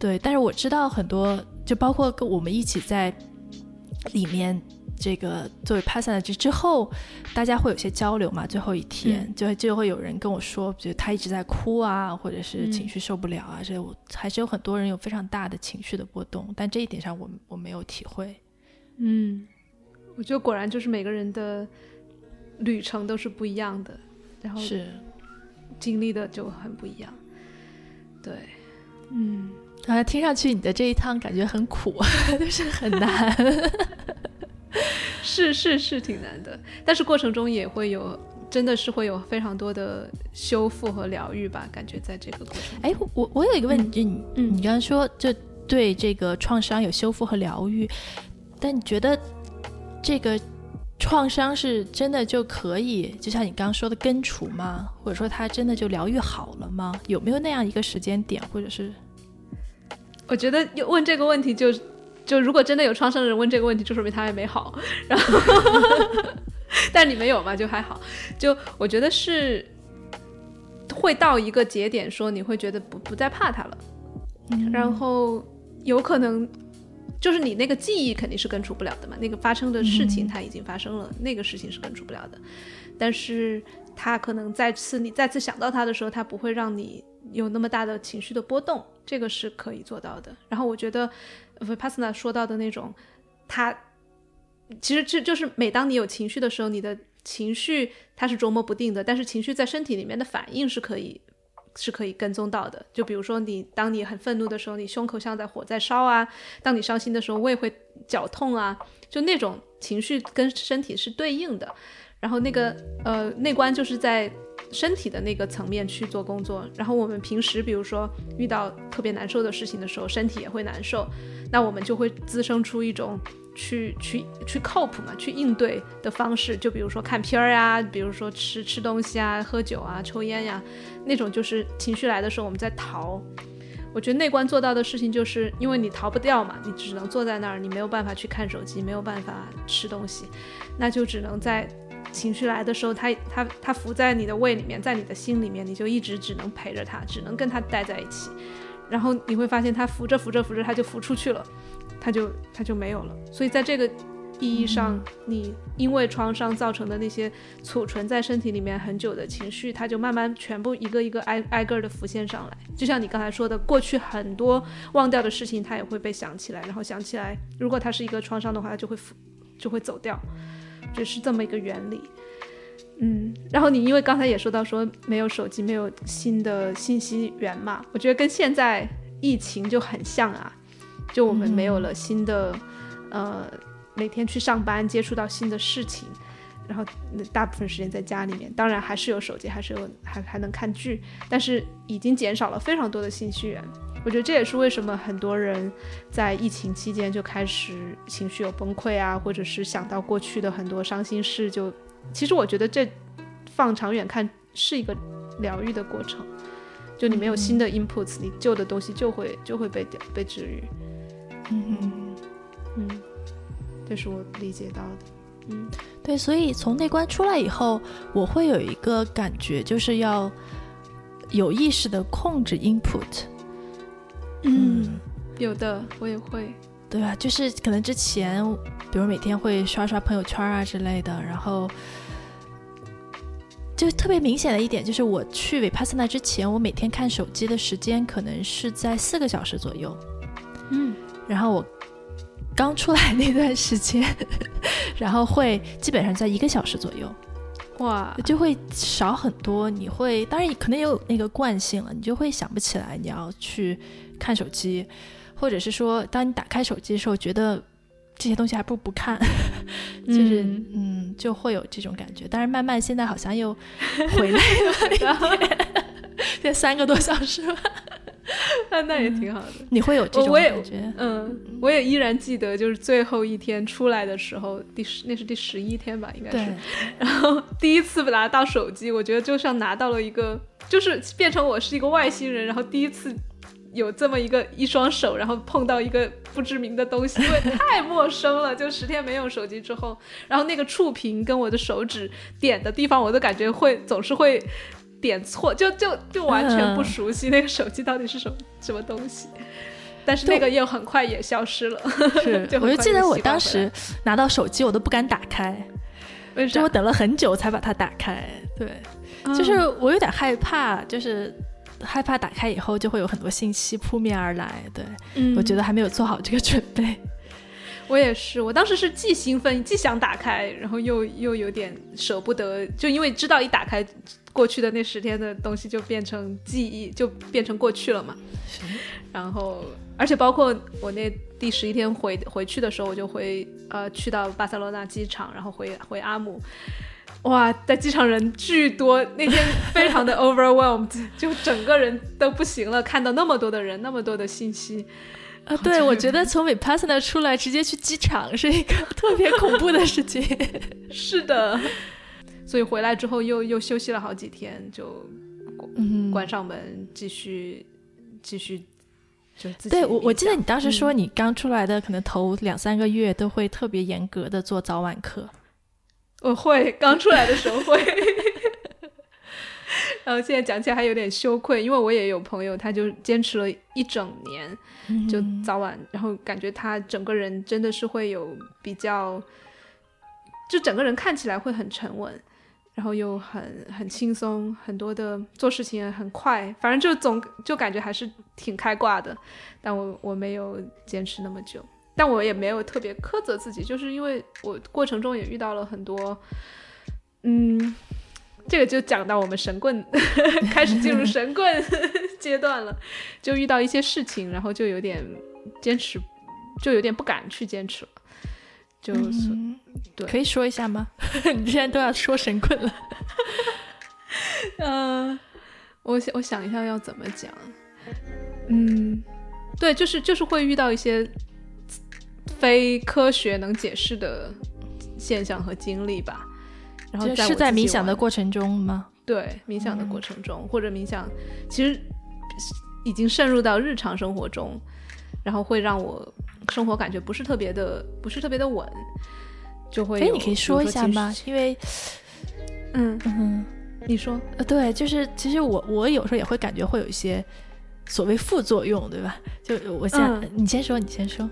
对，但是我知道很多，就包括跟我们一起在里面这个作为 Passana 之之后，大家会有些交流嘛？最后一天，就就会有人跟我说，觉得他一直在哭啊，或者是情绪受不了啊，这我还是有很多人有非常大的情绪的波动，但这一点上我我没有体会。嗯，我觉得果然就是每个人的旅程都是不一样的，然后是经历的就很不一样。对，嗯。啊，听上去你的这一趟感觉很苦，就是很难，是是是挺难的，但是过程中也会有，真的是会有非常多的修复和疗愈吧，感觉在这个过程。哎，我我有一个问题，你你刚刚说就对这个创伤有修复和疗愈，但你觉得这个创伤是真的就可以，就像你刚刚说的根除吗？或者说它真的就疗愈好了吗？有没有那样一个时间点，或者是？我觉得问这个问题就，就如果真的有创伤的人问这个问题，就说明他还没好。然后，但你没有嘛，就还好。就我觉得是会到一个节点，说你会觉得不不再怕他了。然后有可能就是你那个记忆肯定是根除不了的嘛，那个发生的事情它已经发生了，那个事情是根除不了的。但是他可能再次你再次想到他的时候，他不会让你。有那么大的情绪的波动，这个是可以做到的。然后我觉得 Vipassana 说到的那种，他其实这就是每当你有情绪的时候，你的情绪它是琢磨不定的，但是情绪在身体里面的反应是可以是可以跟踪到的。就比如说你当你很愤怒的时候，你胸口像在火在烧啊；当你伤心的时候，胃会绞痛啊。就那种情绪跟身体是对应的。然后那个呃内观就是在。身体的那个层面去做工作，然后我们平时比如说遇到特别难受的事情的时候，身体也会难受，那我们就会滋生出一种去去去 cope 嘛，去应对的方式，就比如说看片儿呀，比如说吃吃东西啊，喝酒啊，抽烟呀，那种就是情绪来的时候我们在逃。我觉得内观做到的事情就是因为你逃不掉嘛，你只能坐在那儿，你没有办法去看手机，没有办法吃东西，那就只能在。情绪来的时候，它它它浮在你的胃里面，在你的心里面，你就一直只能陪着它，只能跟它待在一起。然后你会发现，它浮着浮着浮着，它就浮出去了，它就它就没有了。所以在这个意义上，你因为创伤造成的那些储存在身体里面很久的情绪，它就慢慢全部一个一个挨挨个的浮现上来。就像你刚才说的，过去很多忘掉的事情，它也会被想起来，然后想起来，如果它是一个创伤的话，它就会浮就会走掉。就是这么一个原理，嗯，然后你因为刚才也说到说没有手机，没有新的信息源嘛，我觉得跟现在疫情就很像啊，就我们没有了新的，呃，每天去上班接触到新的事情，然后大部分时间在家里面，当然还是有手机，还是有还还能看剧，但是已经减少了非常多的信息源。我觉得这也是为什么很多人在疫情期间就开始情绪有崩溃啊，或者是想到过去的很多伤心事，就其实我觉得这放长远看是一个疗愈的过程。就你没有新的 inputs，你旧的东西就会就会被被治愈。嗯嗯，这是我理解到的。嗯，对，所以从内观出来以后，我会有一个感觉，就是要有意识的控制 input。嗯，有的我也会，对啊，就是可能之前，比如每天会刷刷朋友圈啊之类的，然后就特别明显的一点就是，我去 Vipassana 之前，我每天看手机的时间可能是在四个小时左右，嗯，然后我刚出来那段时间，然后会基本上在一个小时左右。哇，就会少很多。你会当然可能也有那个惯性了，你就会想不起来你要去看手机，或者是说，当你打开手机的时候，觉得这些东西还不如不看，就是嗯，就会有这种感觉。但是慢慢现在好像又回来了，现在三个多小时了。那那也挺好的，你会有这种感觉？嗯，我也依然记得，就是最后一天出来的时候，第十那是第十一天吧，应该是。然后第一次拿到手机，我觉得就像拿到了一个，就是变成我是一个外星人，然后第一次有这么一个一双手，然后碰到一个不知名的东西，因为太陌生了。就十天没用手机之后，然后那个触屏跟我的手指点的地方，我都感觉会总是会。点错就就就完全不熟悉那个手机到底是什么什么东西，但是那个又很快也消失了。是，我就记得我当时拿到手机，我都不敢打开，就我等了很久才把它打开。对，就是我有点害怕，就是害怕打开以后就会有很多信息扑面而来。对，我觉得还没有做好这个准备。我也是，我当时是既兴奋，既想打开，然后又又有点舍不得，就因为知道一打开，过去的那十天的东西就变成记忆，就变成过去了嘛。然后，而且包括我那第十一天回回去的时候，我就回呃去到巴塞罗那机场，然后回回阿姆，哇，在机场人巨多，那天非常的 overwhelmed，就整个人都不行了，看到那么多的人，那么多的信息。啊，对，我觉得从 Vipassana 出来直接去机场是一个特别恐怖的事情。是的，所以回来之后又又休息了好几天，就关上门继续继续就自己。对我我记得你当时说你刚出来的可能头两三个月都会特别严格的做早晚课。我会刚出来的时候会。然后现在讲起来还有点羞愧，因为我也有朋友，他就坚持了一整年，就早晚，然后感觉他整个人真的是会有比较，就整个人看起来会很沉稳，然后又很很轻松，很多的做事情也很快，反正就总就感觉还是挺开挂的。但我我没有坚持那么久，但我也没有特别苛责自己，就是因为我过程中也遇到了很多，嗯。这个就讲到我们神棍 开始进入神棍 阶段了，就遇到一些事情，然后就有点坚持，就有点不敢去坚持了。就是对，可以说一下吗？你现在都要说神棍了。嗯，我想我想一下要怎么讲。嗯，对，就是就是会遇到一些非科学能解释的现象和经历吧。然后是在冥想的过程中吗？对，冥想的过程中，或者冥想其实已经渗入到日常生活中，然后会让我生活感觉不是特别的，不是特别的稳，就会。哎，你可以说一下吗？因为，嗯嗯，你说，呃，对，就是其实我我有时候也会感觉会有一些所谓副作用，对吧？就我先，你先说，你先说。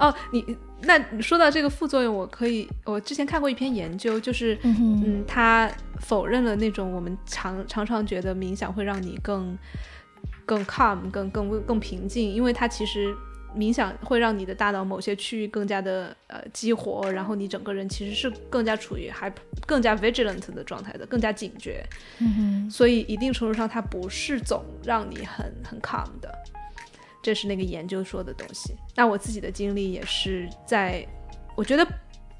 哦，你。那说到这个副作用，我可以，我之前看过一篇研究，就是，嗯，他否认了那种我们常常常觉得冥想会让你更更 calm，更更更平静，因为它其实冥想会让你的大脑某些区域更加的呃激活，然后你整个人其实是更加处于还更加 vigilant 的状态的，更加警觉，嗯所以一定程度上它不是总让你很很 calm 的。这是那个研究说的东西。那我自己的经历也是在，我觉得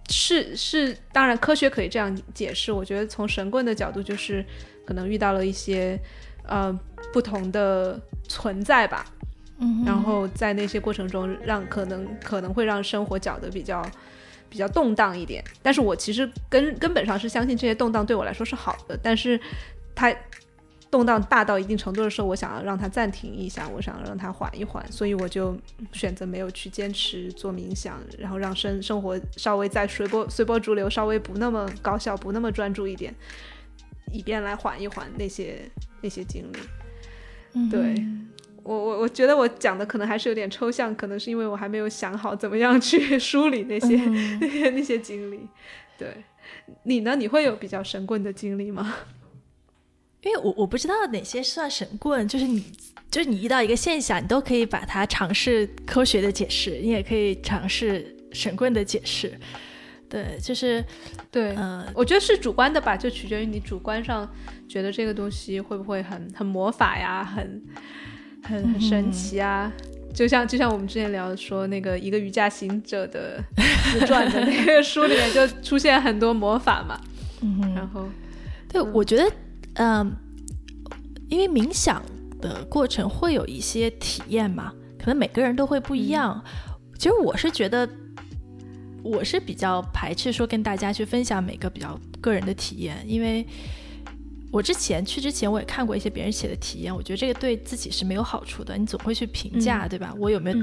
是是，当然科学可以这样解释。我觉得从神棍的角度，就是可能遇到了一些呃不同的存在吧。嗯。然后在那些过程中，让可能可能会让生活搅得比较比较动荡一点。但是我其实根根本上是相信这些动荡对我来说是好的。但是它。动荡大到一定程度的时候，我想要让它暂停一下，我想让它缓一缓，所以我就选择没有去坚持做冥想，然后让生生活稍微再随波随波逐流，稍微不那么高效，不那么专注一点，以便来缓一缓那些那些经历。对我我我觉得我讲的可能还是有点抽象，可能是因为我还没有想好怎么样去 梳理那些那些那些经历。对你呢？你会有比较神棍的经历吗？因为我我不知道哪些算神棍，就是你，就是你遇到一个现象，你都可以把它尝试科学的解释，你也可以尝试神棍的解释。对，就是，对，嗯，我觉得是主观的吧，就取决于你主观上觉得这个东西会不会很很魔法呀，很很很神奇啊。就像就像我们之前聊说那个一个瑜伽行者的自传的那个书里面，就出现很多魔法嘛。嗯，然后，对，我觉得。嗯，因为冥想的过程会有一些体验嘛，可能每个人都会不一样。其实我是觉得，我是比较排斥说跟大家去分享每个比较个人的体验，因为我之前去之前我也看过一些别人写的体验，我觉得这个对自己是没有好处的。你总会去评价，对吧？我有没有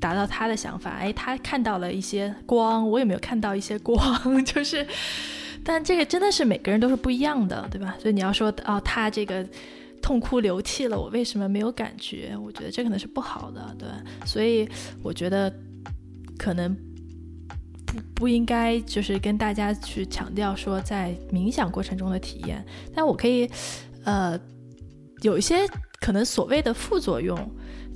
达到他的想法？哎，他看到了一些光，我有没有看到一些光？就是。但这个真的是每个人都是不一样的，对吧？所以你要说哦，他这个痛哭流涕了，我为什么没有感觉？我觉得这可能是不好的，对。所以我觉得可能不不应该就是跟大家去强调说在冥想过程中的体验，但我可以呃有一些可能所谓的副作用。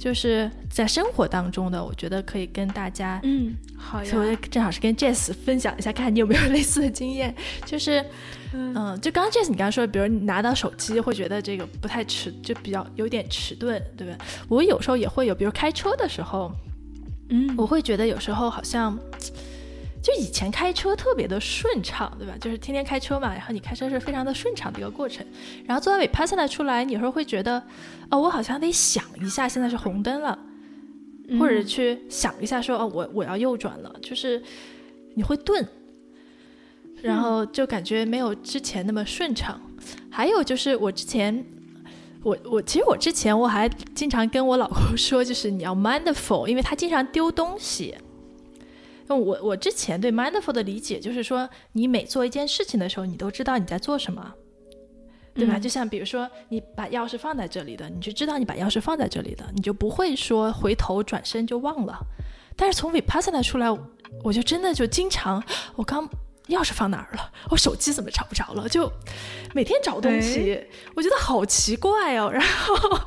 就是在生活当中的，我觉得可以跟大家，嗯，好呀，正好是跟 Jess 分享一下，看你有没有 类似的经验。就是，嗯，就刚刚 Jess 你刚刚说，比如你拿到手机会觉得这个不太迟，就比较有点迟钝，对不对？我有时候也会有，比如开车的时候，嗯，我会觉得有时候好像。就以前开车特别的顺畅，对吧？就是天天开车嘛，然后你开车是非常的顺畅的一个过程。然后做完 Vipassana 出来，你有时候会觉得，哦，我好像得想一下，现在是红灯了，或者去想一下说，哦，我我要右转了，就是你会顿，然后就感觉没有之前那么顺畅。还有就是我之前，我我其实我之前我还经常跟我老公说，就是你要 mindful，因为他经常丢东西。我我之前对 mindful 的理解就是说，你每做一件事情的时候，你都知道你在做什么，对吧？就像比如说，你把钥匙放在这里的，你就知道你把钥匙放在这里的，你就不会说回头转身就忘了。但是从 vipassana 出来，我就真的就经常，我刚钥匙放哪儿了？我手机怎么找不着了？就每天找东西，我觉得好奇怪哦。然后。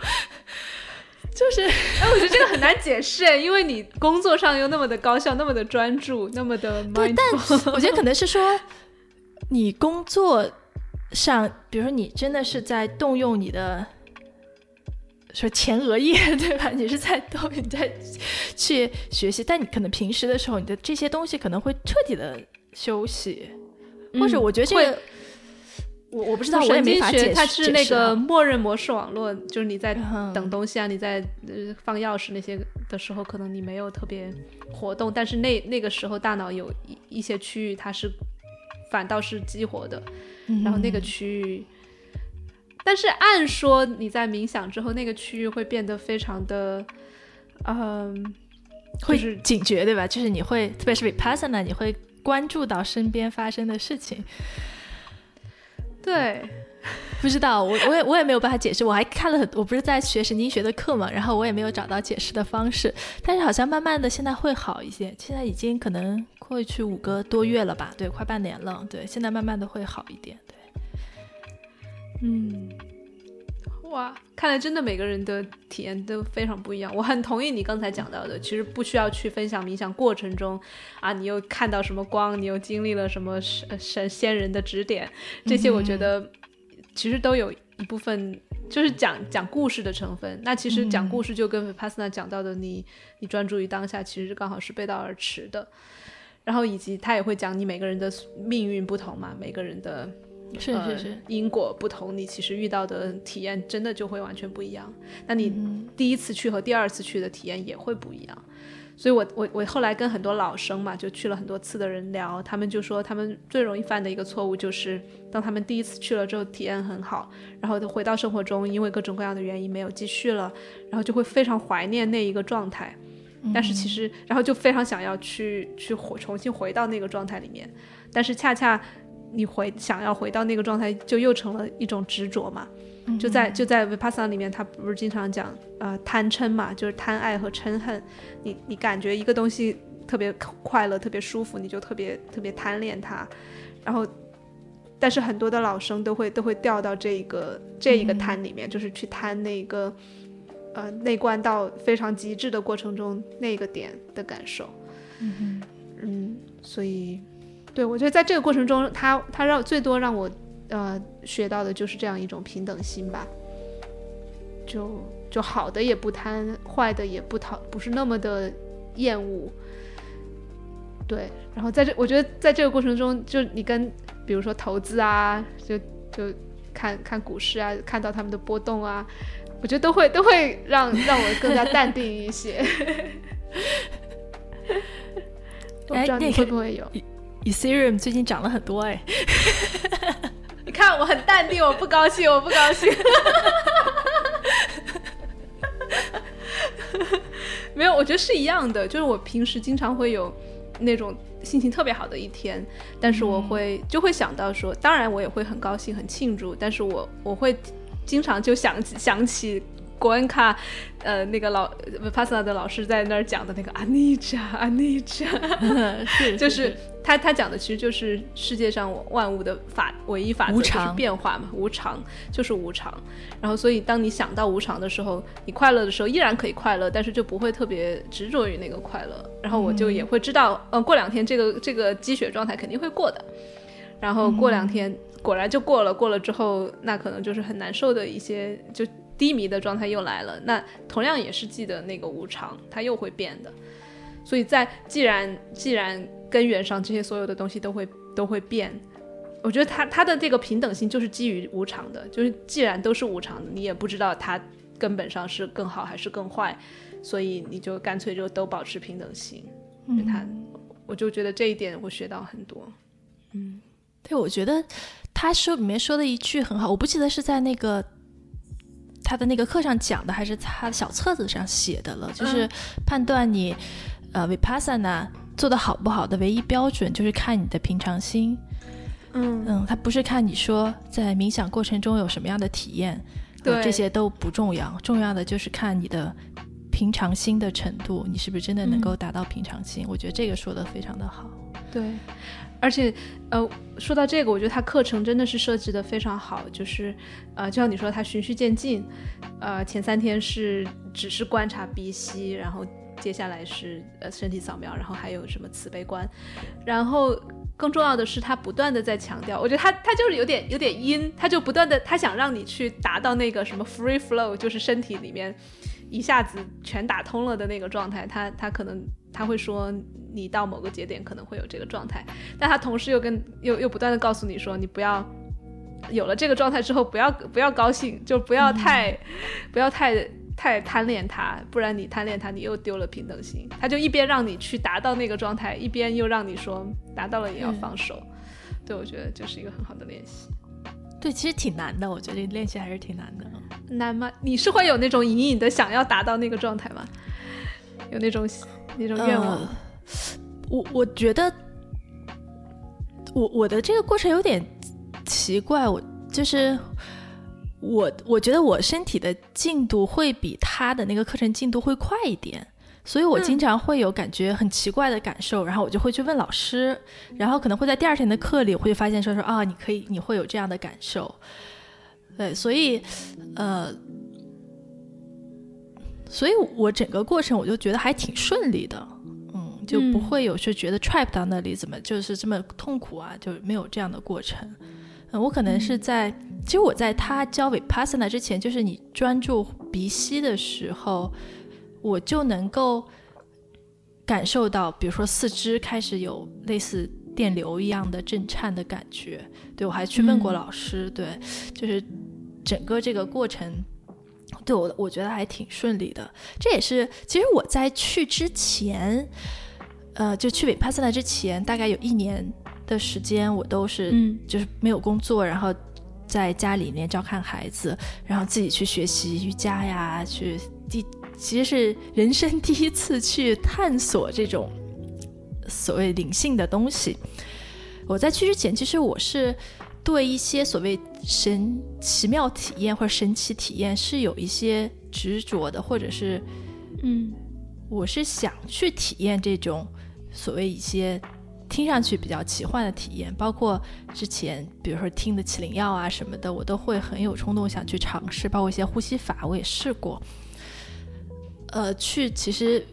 就是，哎，我觉得这个很难解释，因为你工作上又那么的高效，那么的专注，那么的对。但我觉得可能是说，你工作上，比如说你真的是在动用你的说前额叶，对吧？你是在动，你在去学习，但你可能平时的时候，你的这些东西可能会彻底的休息，或者我觉得这个。我我不知道，我也没法解释。它是那个默认模式网络，就是你在等东西啊，你在放钥匙那些的时候，可能你没有特别活动，但是那那个时候大脑有一一些区域它是反倒是激活的，然后那个区域，但是按说你在冥想之后，那个区域会变得非常的，嗯，会是警觉，对吧？就是你会，特别是 vipassana，你会关注到身边发生的事情。对，不知道我我也我也没有办法解释，我还看了很，我不是在学神经学的课嘛，然后我也没有找到解释的方式，但是好像慢慢的现在会好一些，现在已经可能过去五个多月了吧，对，快半年了，对，现在慢慢的会好一点，对，嗯。哇，看来真的每个人的体验都非常不一样。我很同意你刚才讲到的，其实不需要去分享冥想过程中啊，你又看到什么光，你又经历了什么神神仙人的指点，这些我觉得其实都有一部分就是讲讲故事的成分。那其实讲故事就跟 Pasna 讲到的，你你专注于当下，其实刚好是背道而驰的。然后以及他也会讲你每个人的命运不同嘛，每个人的。是是是，因果不同，你其实遇到的体验真的就会完全不一样。那你第一次去和第二次去的体验也会不一样。所以我我我后来跟很多老生嘛，就去了很多次的人聊，他们就说他们最容易犯的一个错误就是，当他们第一次去了之后体验很好，然后回到生活中，因为各种各样的原因没有继续了，然后就会非常怀念那一个状态。但是其实，然后就非常想要去去回重新回到那个状态里面，但是恰恰。你回想要回到那个状态，就又成了一种执着嘛？就在就在 vipassana 里面，他不是经常讲呃贪嗔嘛，就是贪爱和嗔恨。你你感觉一个东西特别快乐、特别舒服，你就特别特别贪恋它。然后，但是很多的老生都会都会掉到这一个这一个贪里面，就是去贪那个呃内观到非常极致的过程中那个点的感受。嗯嗯，所以。对，我觉得在这个过程中，他他让最多让我，呃，学到的就是这样一种平等心吧。就就好的也不贪，坏的也不讨，不是那么的厌恶。对，然后在这，我觉得在这个过程中，就你跟比如说投资啊，就就看看股市啊，看到他们的波动啊，我觉得都会都会让让我更加淡定一些。我不知道你会不会有。Ethereum 最近涨了很多哎，你看我很淡定，我不高兴，我不高兴。没有，我觉得是一样的，就是我平时经常会有那种心情特别好的一天，但是我会就会想到说，当然我也会很高兴很庆祝，但是我我会经常就想想起。国恩卡，呃，那个老帕萨的老师在那儿讲的那个阿尼加阿尼加，是 就是他他讲的其实就是世界上万物的法唯一法则就是变化嘛，无常就是无常。然后所以当你想到无常的时候，你快乐的时候依然可以快乐，但是就不会特别执着于那个快乐。然后我就也会知道，嗯，过两天这个这个积雪状态肯定会过的。然后过两天果然就过了，过了之后那可能就是很难受的一些就。低迷的状态又来了，那同样也是记得那个无常，它又会变的。所以在既然既然根源上这些所有的东西都会都会变，我觉得它它的这个平等性就是基于无常的，就是既然都是无常的，你也不知道它根本上是更好还是更坏，所以你就干脆就都保持平等性。嗯，他我就觉得这一点我学到很多。嗯，对，我觉得他说里面说的一句很好，我不记得是在那个。他的那个课上讲的，还是他的小册子上写的了，就是判断你，呃，vipassana 做的好不好的唯一标准，就是看你的平常心。嗯嗯，他不是看你说在冥想过程中有什么样的体验，对，这些都不重要，重要的就是看你的平常心的程度，你是不是真的能够达到平常心？我觉得这个说的非常的好。对。而且，呃，说到这个，我觉得他课程真的是设计的非常好，就是，呃，就像你说，他循序渐进，呃，前三天是只是观察鼻息，然后接下来是呃身体扫描，然后还有什么慈悲观，然后更重要的是他不断的在强调，我觉得他他就是有点有点阴，他就不断的他想让你去达到那个什么 free flow，就是身体里面一下子全打通了的那个状态，他他可能。他会说你到某个节点可能会有这个状态，但他同时又跟又又不断的告诉你说你不要有了这个状态之后不要不要高兴，就不要太不要太太贪恋它，不然你贪恋它你又丢了平等心。他就一边让你去达到那个状态，一边又让你说达到了也要放手。对，我觉得就是一个很好的练习。对，其实挺难的，我觉得练习还是挺难的。难吗？你是会有那种隐隐的想要达到那个状态吗？有那种。那种愿望，我我觉得，我我的这个过程有点奇怪，我就是我我觉得我身体的进度会比他的那个课程进度会快一点，所以我经常会有感觉很奇怪的感受，然后我就会去问老师，然后可能会在第二天的课里，我会发现说说啊，你可以你会有这样的感受，对，所以呃。所以我整个过程我就觉得还挺顺利的，嗯，就不会有说觉得 trap 到那里怎么就是这么痛苦啊，就没有这样的过程。嗯，我可能是在，其实我在他教 vipassana 之前，就是你专注鼻息的时候，我就能够感受到，比如说四肢开始有类似电流一样的震颤的感觉。对我还去问过老师，对，就是整个这个过程。对我，我觉得还挺顺利的。这也是，其实我在去之前，呃，就去 Vipassana 之前，大概有一年的时间，我都是，就是没有工作，然后在家里面照看孩子，然后自己去学习瑜伽呀，去第，其实是人生第一次去探索这种所谓灵性的东西。我在去之前，其实我是。对一些所谓神奇妙体验或者神奇体验是有一些执着的，或者是，嗯，我是想去体验这种所谓一些听上去比较奇幻的体验，包括之前比如说听的起灵药啊什么的，我都会很有冲动想去尝试，包括一些呼吸法我也试过。呃，去其实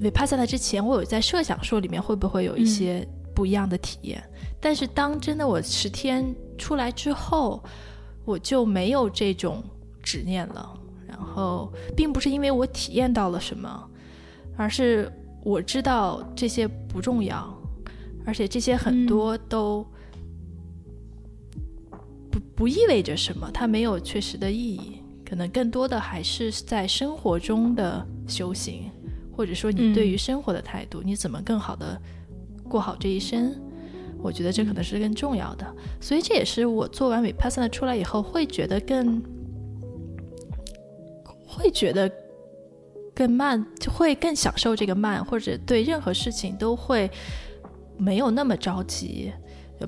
vipassana 之前，我有在设想说里面会不会有一些不一样的体验。但是当真的我十天出来之后，我就没有这种执念了。然后，并不是因为我体验到了什么，而是我知道这些不重要，而且这些很多都不不意味着什么，它没有确实的意义。可能更多的还是在生活中的修行，或者说你对于生活的态度，你怎么更好的过好这一生。我觉得这可能是更重要的，所以这也是我做完 Vipassana 出来以后会觉得更，会觉得更慢，就会更享受这个慢，或者对任何事情都会没有那么着急，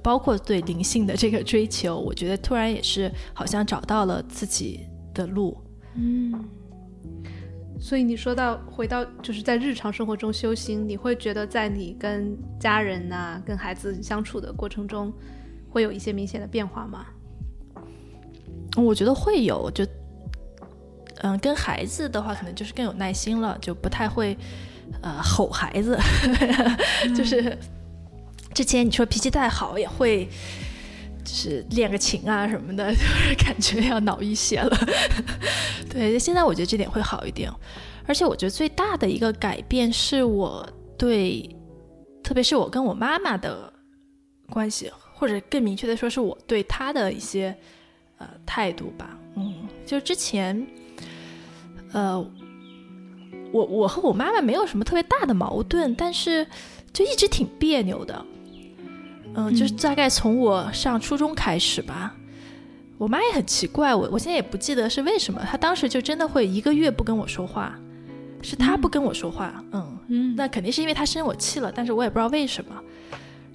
包括对灵性的这个追求，我觉得突然也是好像找到了自己的路。嗯，所以你说到回到就是在日常生活中修行，你会觉得在你跟家人呐、跟孩子相处的过程中，会有一些明显的变化吗？我觉得会有，就嗯，跟孩子的话，可能就是更有耐心了，就不太会呃吼孩子，就是之前你说脾气再好，也会就是练个琴啊什么的，就是感觉要恼一些了。对，现在我觉得这点会好一点，而且我觉得最大的一个改变是我对，特别是我跟我妈妈的关系，或者更明确的说，是我对她的一些。呃，态度吧，嗯，就之前，呃，我我和我妈妈没有什么特别大的矛盾，但是就一直挺别扭的，嗯，就是大概从我上初中开始吧，我妈也很奇怪，我我现在也不记得是为什么，她当时就真的会一个月不跟我说话，是她不跟我说话，嗯。嗯，那肯定是因为她生我气了，但是我也不知道为什么。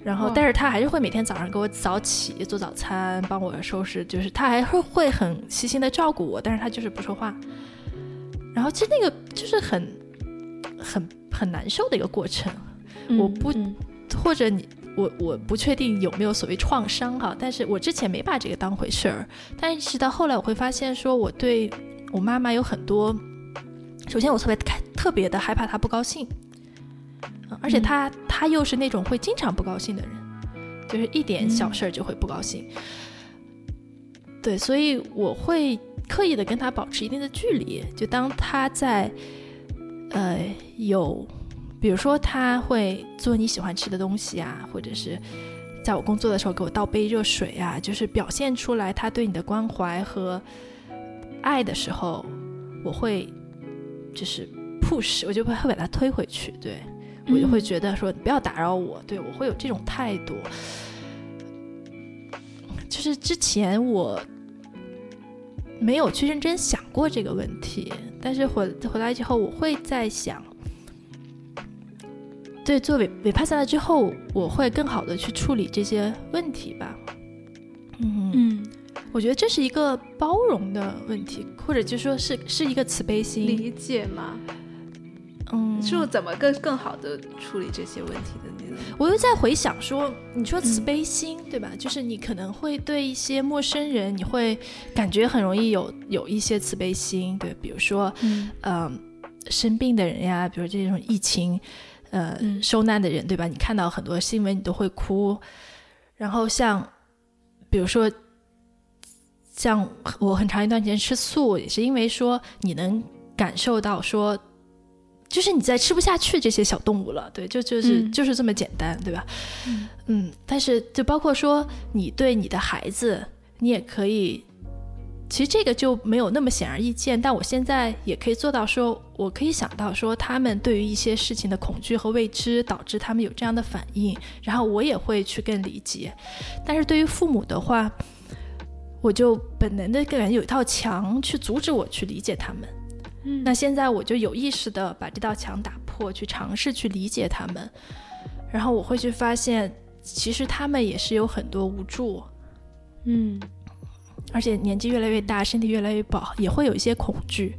然后，但是她还是会每天早上给我早起做早餐，帮我收拾，就是她还会会很细心的照顾我，但是她就是不说话。然后其实那个就是很很很难受的一个过程。我不或者你我我不确定有没有所谓创伤哈，但是我之前没把这个当回事儿。但是到后来我会发现，说我对我妈妈有很多，首先我特别特别的害怕她不高兴。而且她她又是那种会经常不高兴的人，就是一点小事儿就会不高兴。对，所以我会刻意的跟她保持一定的距离。就当她在，呃，有，比如说他会做你喜欢吃的东西啊，或者是在我工作的时候给我倒杯热水啊，就是表现出来他对你的关怀和爱的时候，我会就是 push，我就会会把他推回去。对。我就会觉得说你不要打扰我，对我会有这种态度。就是之前我没有去认真想过这个问题，但是回回来之后，我会在想，对，做尾尾帕萨了之后，我会更好的去处理这些问题吧。嗯嗯，我觉得这是一个包容的问题，或者就说是是一个慈悲心，理解吗。嗯，是怎么更更好的处理这些问题的那种？我又在回想说，你说慈悲心对吧？就是你可能会对一些陌生人，你会感觉很容易有有一些慈悲心，对，比如说，嗯，生病的人呀，比如这种疫情，呃，受难的人，对吧？你看到很多新闻，你都会哭。然后像，比如说，像我很长一段时间吃素，也是因为说你能感受到说。就是你在吃不下去这些小动物了，对，就就是就是这么简单，对吧？嗯，但是就包括说你对你的孩子，你也可以，其实这个就没有那么显而易见，但我现在也可以做到，说我可以想到说他们对于一些事情的恐惧和未知，导致他们有这样的反应，然后我也会去更理解。但是对于父母的话，我就本能的感觉有一道墙去阻止我去理解他们。嗯那现在我就有意识的把这道墙打破，去尝试去理解他们，然后我会去发现，其实他们也是有很多无助，嗯，而且年纪越来越大，身体越来越不好，也会有一些恐惧，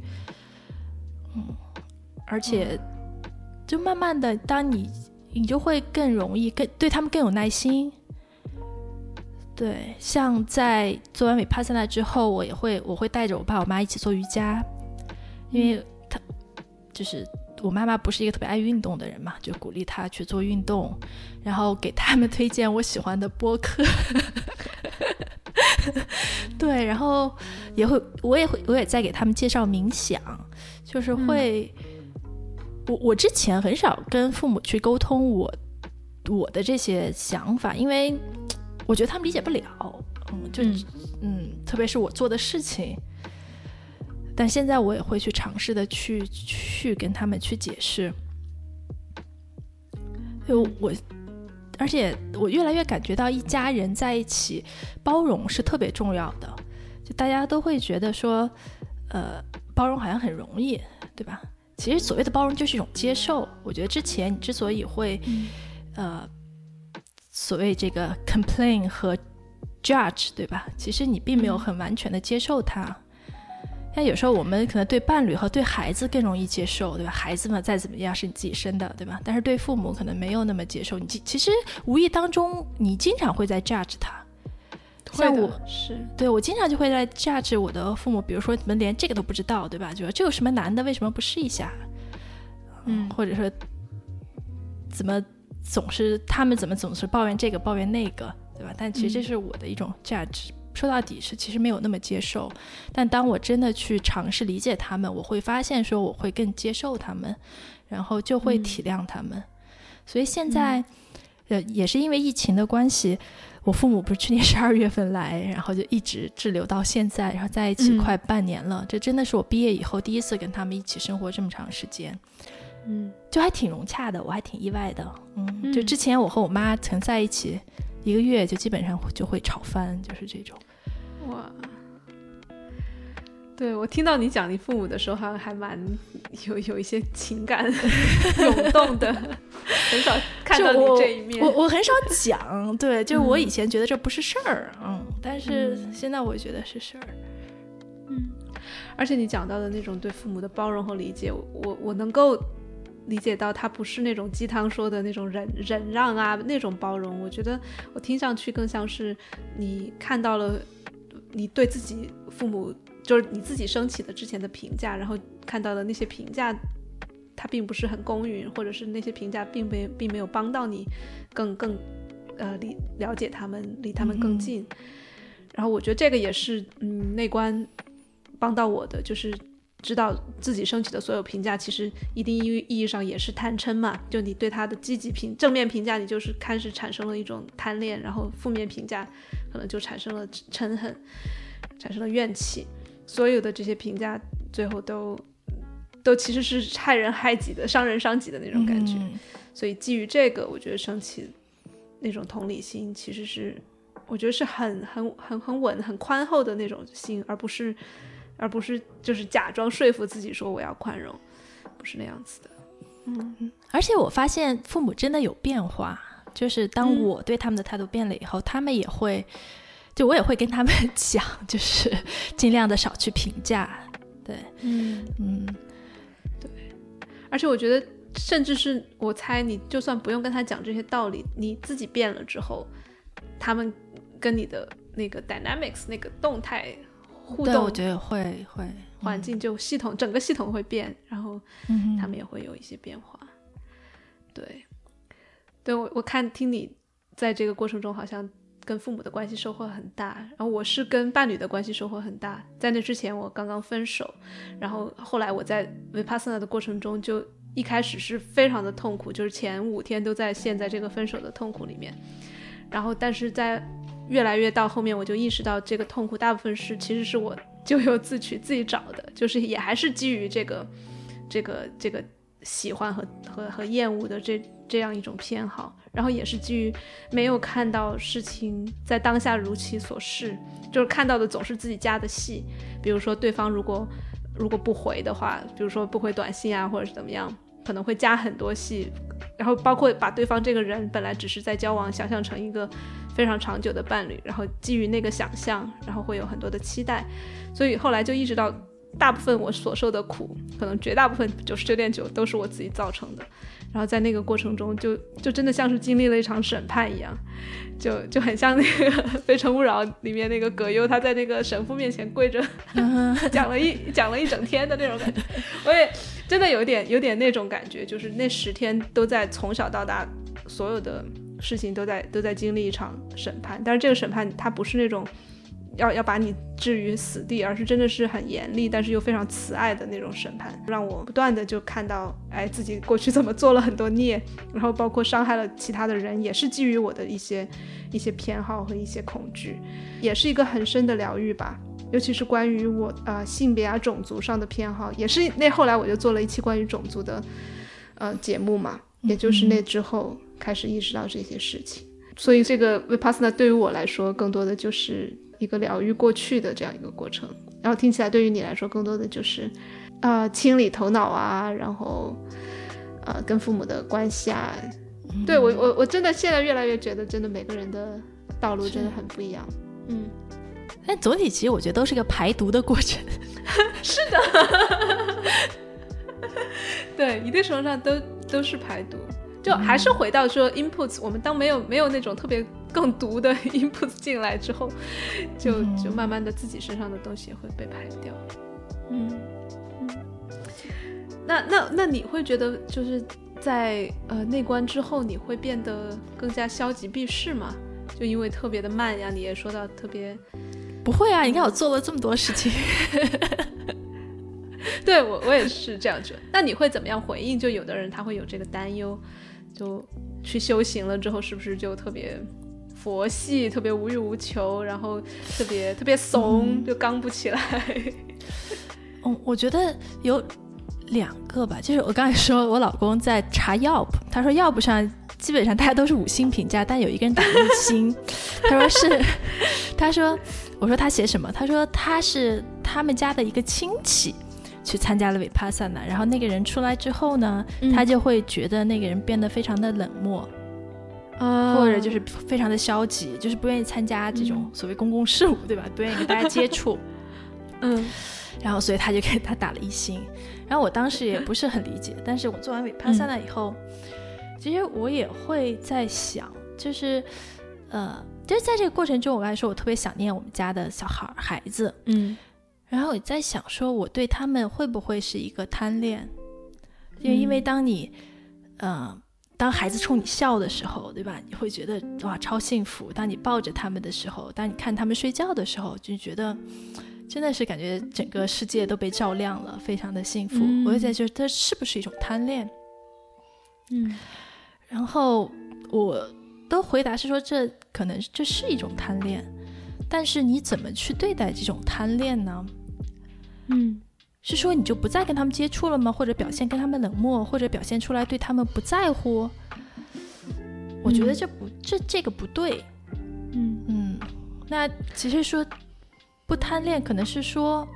嗯，而且就慢慢的，当你你就会更容易更对他们更有耐心，对，像在做完美帕萨那之后，我也会我会带着我爸我妈一起做瑜伽。因为他就是我妈妈，不是一个特别爱运动的人嘛，就鼓励他去做运动，然后给他们推荐我喜欢的播客。对，然后也会，我也会，我也在给他们介绍冥想，就是会，我我之前很少跟父母去沟通我我的这些想法，因为我觉得他们理解不了，嗯，就嗯，特别是我做的事情。但现在我也会去尝试的去去跟他们去解释，就我，而且我越来越感觉到一家人在一起包容是特别重要的。就大家都会觉得说，呃，包容好像很容易，对吧？其实所谓的包容就是一种接受。我觉得之前你之所以会，呃，所谓这个 complain 和 judge，对吧？其实你并没有很完全的接受他。像有时候我们可能对伴侣和对孩子更容易接受，对吧？孩子嘛，再怎么样是你自己生的，对吧？但是对父母可能没有那么接受。你其实无意当中，你经常会在 judge 他。像我是对我经常就会在 judge 我的父母，比如说你们连这个都不知道，对吧？就说这有什么难的，为什么不试一下？嗯，或者说怎么总是他们怎么总是抱怨这个抱怨那个，对吧？但其实这是我的一种 judge。说到底是其实没有那么接受，但当我真的去尝试理解他们，我会发现说我会更接受他们，然后就会体谅他们。所以现在，呃，也是因为疫情的关系，我父母不是去年十二月份来，然后就一直滞留到现在，然后在一起快半年了。这真的是我毕业以后第一次跟他们一起生活这么长时间，嗯，就还挺融洽的，我还挺意外的。嗯，就之前我和我妈曾在一起一个月，就基本上就会吵翻，就是这种。哇，对我听到你讲你父母的时候，好像还蛮有有一些情感 涌动的，很少看到你这一面。我我很少讲，对，就我以前觉得这不是事儿，嗯，但是现在我觉得是事儿，嗯，而且你讲到的那种对父母的包容和理解，我我能够理解到，他不是那种鸡汤说的那种忍忍让啊，那种包容，我觉得我听上去更像是你看到了。你对自己父母，就是你自己升起的之前的评价，然后看到的那些评价，它并不是很公允，或者是那些评价并没并没有帮到你更更呃理了解他们，离他们更近。然后我觉得这个也是嗯内观帮到我的，就是知道自己升起的所有评价，其实一定意意义上也是贪嗔嘛。就你对他的积极评正面评价，你就是开始产生了一种贪恋，然后负面评价。可能就产生了嗔恨，产生了怨气，所有的这些评价最后都都其实是害人害己的、伤人伤己的那种感觉。所以基于这个，我觉得升起那种同理心，其实是我觉得是很很很很稳、很宽厚的那种心，而不是而不是就是假装说服自己说我要宽容，不是那样子的。嗯，而且我发现父母真的有变化。就是当我对他们的态度变了以后，他们也会，就我也会跟他们 讲，就是尽量的少去评价。对，嗯嗯，对。而且我觉得，甚至是我猜，你就算不用跟他讲这些道理，你自己变了之后，他们跟你的那个 dynamics 那个动态互动，我觉得会会环境就系统整个系统会变，然后他们也会有一些变化。对。对我，我看听你在这个过程中好像跟父母的关系收获很大，然后我是跟伴侣的关系收获很大。在那之前我刚刚分手，然后后来我在没 pass 的过程中，就一开始是非常的痛苦，就是前五天都在陷在这个分手的痛苦里面。然后但是在越来越到后面，我就意识到这个痛苦大部分是其实是我 咎由自取自己找的，就是也还是基于这个这个这个喜欢和和和厌恶的这。这样一种偏好，然后也是基于没有看到事情在当下如其所示，就是看到的总是自己加的戏。比如说对方如果如果不回的话，比如说不回短信啊，或者是怎么样，可能会加很多戏。然后包括把对方这个人本来只是在交往，想象成一个非常长久的伴侣，然后基于那个想象，然后会有很多的期待。所以后来就意识到，大部分我所受的苦，可能绝大部分九十九点九都是我自己造成的。然后在那个过程中，就就真的像是经历了一场审判一样，就就很像那个《非诚勿扰》里面那个葛优，他在那个神父面前跪着 讲了一讲了一整天的那种感觉。我也真的有点有点那种感觉，就是那十天都在从小到大所有的事情都在都在经历一场审判，但是这个审判它不是那种。要要把你置于死地，而是真的是很严厉，但是又非常慈爱的那种审判，让我不断的就看到，哎，自己过去怎么做了很多孽，然后包括伤害了其他的人，也是基于我的一些一些偏好和一些恐惧，也是一个很深的疗愈吧。尤其是关于我呃性别啊种族上的偏好，也是那后来我就做了一期关于种族的呃节目嘛，也就是那之后开始意识到这些事情，所以这个 vipassana 对于我来说，更多的就是。一个疗愈过去的这样一个过程，然后听起来对于你来说更多的就是，呃，清理头脑啊，然后，呃，跟父母的关系啊，对我我我真的现在越来越觉得，真的每个人的道路真的很不一样。嗯，但总体其实我觉得都是个排毒的过程。是的，对，一定程度上都都是排毒。就还是回到说 inputs，我们当没有没有那种特别更毒的 inputs 进来之后，就就慢慢的自己身上的东西也会被排掉。嗯嗯，那那那你会觉得就是在呃内观之后，你会变得更加消极避世吗？就因为特别的慢呀，你也说到特别不会啊，你看我做了这么多事情。对我我也是这样觉得。那你会怎么样回应？就有的人他会有这个担忧。就去修行了之后，是不是就特别佛系，特别无欲无求，然后特别特别怂，就刚不起来？嗯，我觉得有两个吧，就是我刚才说我老公在查 Yelp，他说 Yelp 上基本上大家都是五星评价，但有一个人打一星，他说是，他说，我说他写什么？他说他是他们家的一个亲戚。去参加了 Vipassana，然后那个人出来之后呢，他就会觉得那个人变得非常的冷漠，啊，或者就是非常的消极，就是不愿意参加这种所谓公共事务，对吧？不愿意跟大家接触，嗯，然后所以他就给他打了一星。然后我当时也不是很理解，但是我做完 Vipassana 以后，其实我也会在想，就是呃，就是在这个过程中，我来说我特别想念我们家的小孩孩子，嗯。然后我在想，说我对他们会不会是一个贪恋？因为因为当你，呃，当孩子冲你笑的时候，对吧？你会觉得哇超幸福。当你抱着他们的时候，当你看他们睡觉的时候，就觉得真的是感觉整个世界都被照亮了，非常的幸福。我就在觉得这是不是一种贪恋？嗯，然后我的回答是说，这可能这是一种贪恋。但是你怎么去对待这种贪恋呢？嗯，是说你就不再跟他们接触了吗？或者表现跟他们冷漠，或者表现出来对他们不在乎？我觉得这不这这个不对。嗯嗯，那其实说不贪恋，可能是说，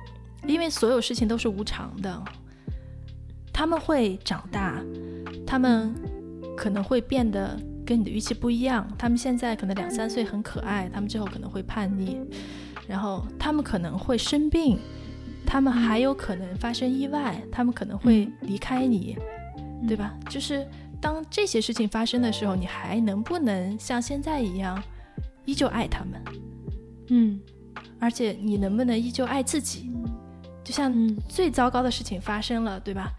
因为所有事情都是无常的，他们会长大，他们可能会变得。跟你的预期不一样，他们现在可能两三岁很可爱，他们之后可能会叛逆，然后他们可能会生病，他们还有可能发生意外，他们可能会离开你，对吧？就是当这些事情发生的时候，你还能不能像现在一样依旧爱他们？嗯，而且你能不能依旧爱自己？就像最糟糕的事情发生了，对吧？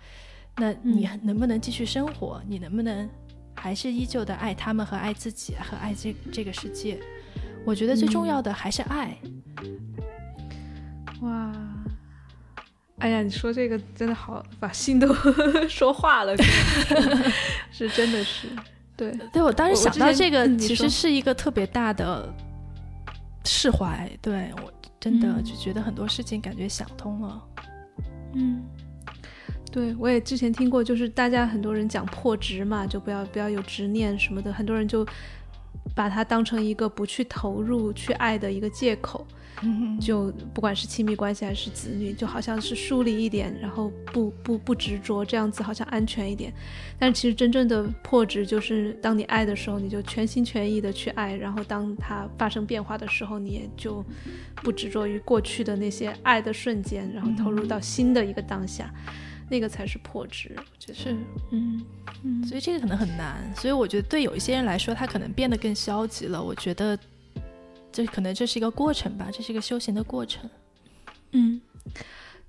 那你能不能继续生活？你能不能？还是依旧的爱他们和爱自己和爱这这个世界，我觉得最重要的还是爱。哇，哎呀，你说这个真的好，把心都 说化了，是真的是，对对，我当时想到这个，其实是一个特别大的释怀，对我真的就觉得很多事情感觉想通了，嗯。对，我也之前听过，就是大家很多人讲破执嘛，就不要不要有执念什么的，很多人就把它当成一个不去投入、去爱的一个借口。就不管是亲密关系还是子女，就好像是疏离一点，然后不不不执着，这样子好像安全一点。但是其实真正的破执，就是当你爱的时候，你就全心全意的去爱，然后当它发生变化的时候，你也就不执着于过去的那些爱的瞬间，然后投入到新的一个当下。那个才是破执，我觉得是，嗯嗯，所以这个可能很难，所以我觉得对有一些人来说，他可能变得更消极了。我觉得这可能这是一个过程吧，这是一个修行的过程。嗯，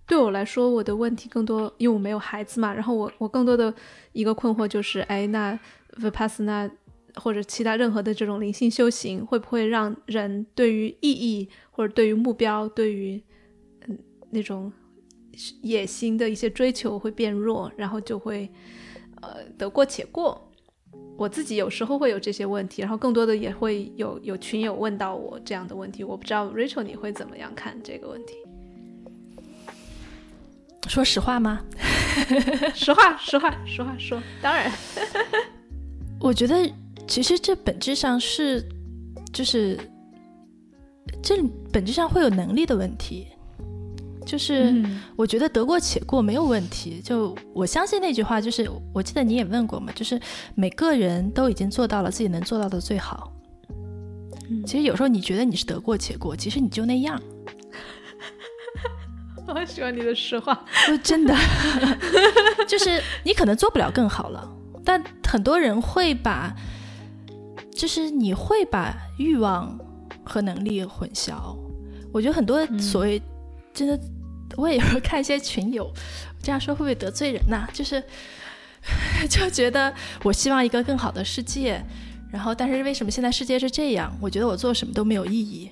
对我来说，我的问题更多，因为我没有孩子嘛，然后我我更多的一个困惑就是，哎，那 vipassana 或者其他任何的这种灵性修行，会不会让人对于意义或者对于目标，对于嗯那种。野心的一些追求会变弱，然后就会，呃，得过且过。我自己有时候会有这些问题，然后更多的也会有有群友问到我这样的问题。我不知道 Rachel 你会怎么样看这个问题？说实话吗？实话，实话，实话说。当然，我觉得其实这本质上是，就是这本质上会有能力的问题。就是我觉得得过且过没有问题。就我相信那句话，就是我记得你也问过嘛，就是每个人都已经做到了自己能做到的最好。其实有时候你觉得你是得过且过，其实你就那样。我很喜欢你的实话，真的，就是你可能做不了更好了，但很多人会把，就是你会把欲望和能力混淆。我觉得很多所谓真的，我也有时候看一些群友这样说会不会得罪人呢？就是 就觉得我希望一个更好的世界，然后但是为什么现在世界是这样？我觉得我做什么都没有意义。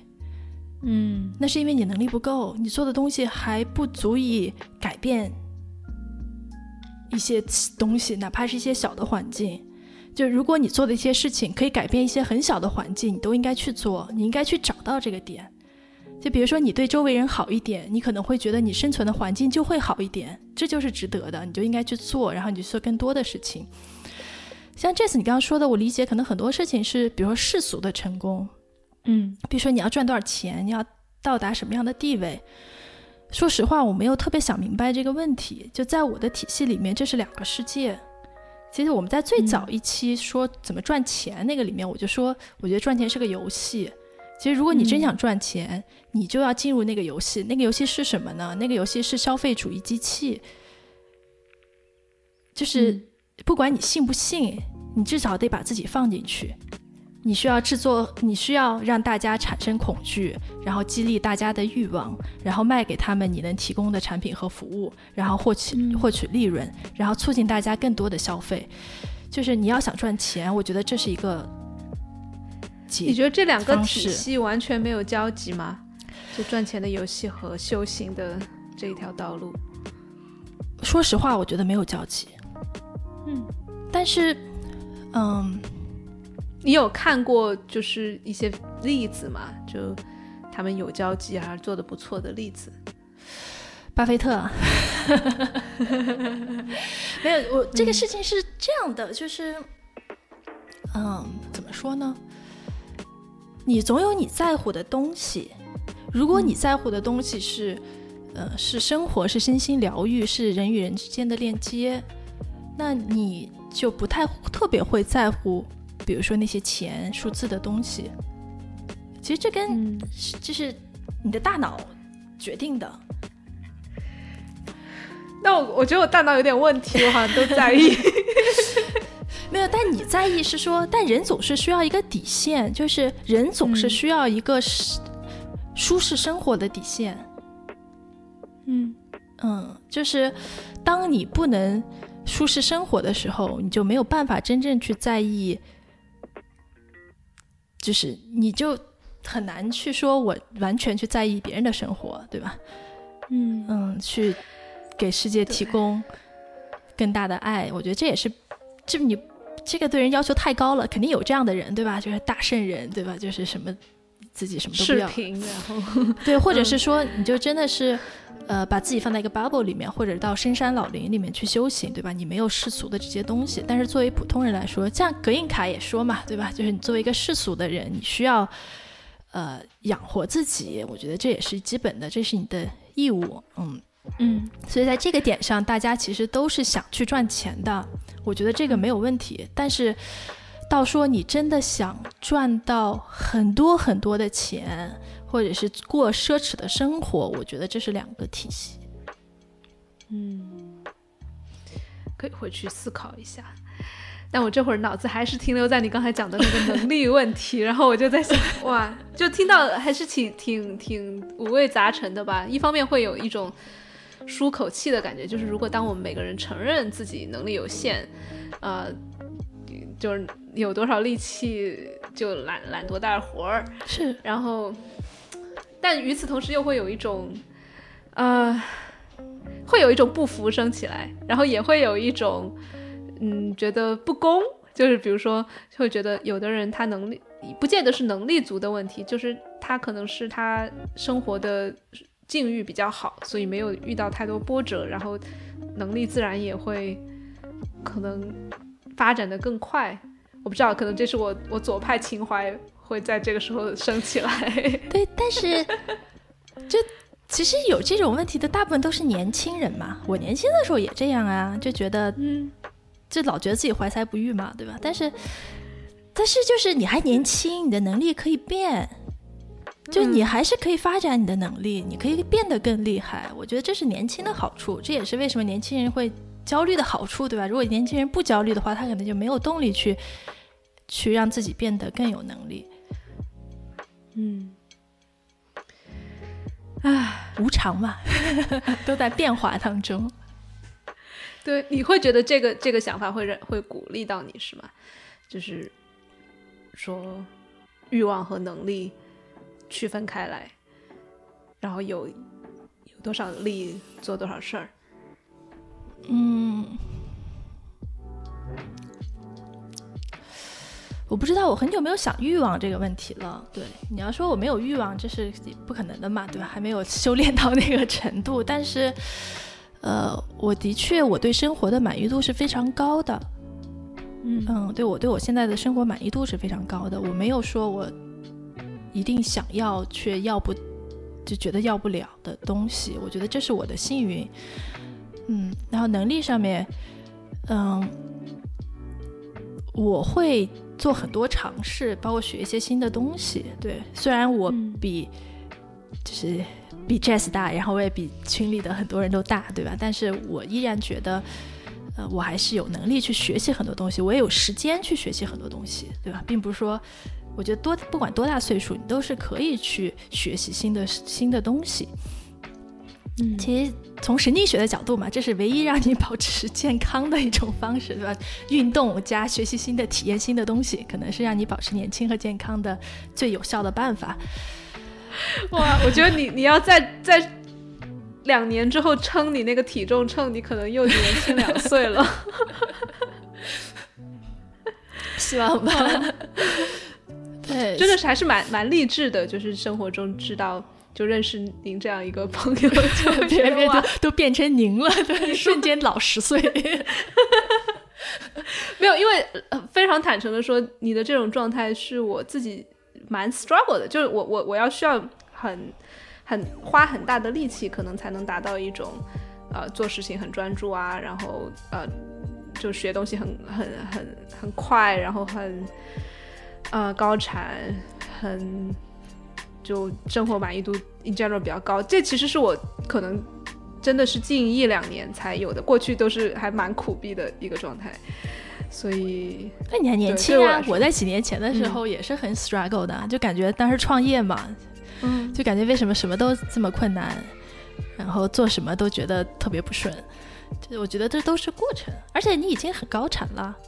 嗯，那是因为你能力不够，你做的东西还不足以改变一些东西，哪怕是一些小的环境。就如果你做的一些事情可以改变一些很小的环境，你都应该去做，你应该去找到这个点。就比如说你对周围人好一点，你可能会觉得你生存的环境就会好一点，这就是值得的，你就应该去做，然后你就做更多的事情。像这次你刚刚说的，我理解可能很多事情是，比如说世俗的成功。嗯，比如说你要赚多少钱，你要到达什么样的地位？说实话，我没有特别想明白这个问题。就在我的体系里面，这是两个世界。其实我们在最早一期说怎么赚钱那个里面，我就说，我觉得赚钱是个游戏。其实如果你真想赚钱，你就要进入那个游戏。那个游戏是什么呢？那个游戏是消费主义机器。就是不管你信不信，你至少得把自己放进去。你需要制作，你需要让大家产生恐惧，然后激励大家的欲望，然后卖给他们你能提供的产品和服务，然后获取获取利润，然后促进大家更多的消费。就是你要想赚钱，我觉得这是一个。你觉得这两个体系完全没有交集吗？就赚钱的游戏和修行的这一条道路？说实话，我觉得没有交集。嗯，但是，嗯。你有看过就是一些例子嘛？就他们有交集而做的不错的例子。巴菲特，没有我这个事情是这样的，就是，嗯，怎么说呢？你总有你在乎的东西。如果你在乎的东西是，呃，是生活，是身心疗愈，是人与人之间的链接，那你就不太特别会在乎。比如说那些钱、数字的东西，其实这跟这是你的大脑决定的。那我我觉得我大脑有点问题，我好像都在意。没有，但你在意是说，但人总是需要一个底线，就是人总是需要一个舒适生活的底线。嗯嗯，就是当你不能舒适生活的时候，你就没有办法真正去在意。就是你就很难去说，我完全去在意别人的生活，对吧？嗯嗯，去给世界提供更大的爱，我觉得这也是，这你这个对人要求太高了，肯定有这样的人，对吧？就是大圣人，对吧？就是什么自己什么都不要，然后 对，或者是说，你就真的是。呃，把自己放在一个 bubble 里面，或者到深山老林里面去修行，对吧？你没有世俗的这些东西，但是作为普通人来说，像格印卡也说嘛，对吧？就是你作为一个世俗的人，你需要呃养活自己，我觉得这也是基本的，这是你的义务，嗯嗯。所以在这个点上，大家其实都是想去赚钱的，我觉得这个没有问题。但是到说你真的想赚到很多很多的钱。或者是过奢侈的生活，我觉得这是两个体系。嗯，可以回去思考一下。但我这会儿脑子还是停留在你刚才讲的那个能力问题，然后我就在想，哇，就听到还是挺挺挺五味杂陈的吧。一方面会有一种舒口气的感觉，就是如果当我们每个人承认自己能力有限，呃，就是有多少力气就揽揽多大活儿，是，然后。但与此同时，又会有一种，呃，会有一种不服升起来，然后也会有一种，嗯，觉得不公，就是比如说，会觉得有的人他能力不见得是能力足的问题，就是他可能是他生活的境遇比较好，所以没有遇到太多波折，然后能力自然也会可能发展的更快。我不知道，可能这是我我左派情怀。会在这个时候升起来，对，但是 就其实有这种问题的大部分都是年轻人嘛。我年轻的时候也这样啊，就觉得，嗯，就老觉得自己怀才不遇嘛，对吧？但是，但是就是你还年轻，你的能力可以变，就你还是可以发展你的能力，你可以变得更厉害。我觉得这是年轻的好处，这也是为什么年轻人会焦虑的好处，对吧？如果年轻人不焦虑的话，他可能就没有动力去去让自己变得更有能力。嗯，唉，无常嘛，都在变化当中。对，你会觉得这个这个想法会让会鼓励到你是吗？就是说欲望和能力区分开来，然后有有多少力做多少事儿。嗯。我不知道，我很久没有想欲望这个问题了。对，你要说我没有欲望，这是不可能的嘛，对吧？还没有修炼到那个程度。但是，呃，我的确，我对生活的满意度是非常高的。嗯嗯，对我对我现在的生活满意度是非常高的。我没有说我一定想要却要不就觉得要不了的东西。我觉得这是我的幸运。嗯，然后能力上面，嗯，我会。做很多尝试，包括学一些新的东西。对，虽然我比就是比 Jazz 大，然后我也比群里的很多人都大，对吧？但是我依然觉得，呃，我还是有能力去学习很多东西，我也有时间去学习很多东西，对吧？并不是说，我觉得多不管多大岁数，你都是可以去学习新的新的东西。嗯，其实从神经学的角度嘛，这是唯一让你保持健康的一种方式，对吧？运动加学习新的、体验新的东西，可能是让你保持年轻和健康的最有效的办法。哇，我觉得你你要在在两年之后称你那个体重秤，你可能又年轻两岁了。希望吧。对，真的是还是蛮蛮励志的，就是生活中知道。就认识您这样一个朋友，就别人都都变成您了，对，瞬间老十岁。没有，因为非常坦诚的说，你的这种状态是我自己蛮 struggle 的，就是我我我要需要很很花很大的力气，可能才能达到一种呃做事情很专注啊，然后呃就学东西很很很很快，然后很呃高产很。就生活满意度 in general 比较高，这其实是我可能真的是近一两年才有的，过去都是还蛮苦逼的一个状态，所以那你还年轻啊！我在几年前的时候也是很 struggle 的，就感觉当时创业嘛，嗯，就感觉为什么什么都这么困难，然后做什么都觉得特别不顺，就我觉得这都是过程，而且你已经很高产了。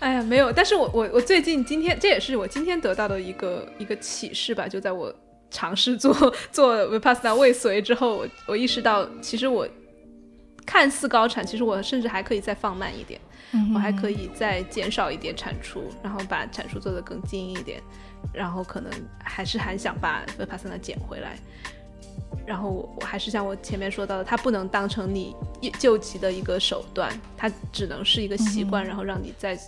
哎呀，没有，但是我我我最近今天这也是我今天得到的一个一个启示吧，就在我尝试做做 Vipassana 未遂之后，我我意识到，其实我看似高产，其实我甚至还可以再放慢一点，我还可以再减少一点产出，然后把产出做得更精一点，然后可能还是还想把 Vipassana 捡回来，然后我我还是像我前面说到的，它不能当成你救急的一个手段，它只能是一个习惯，然后让你在。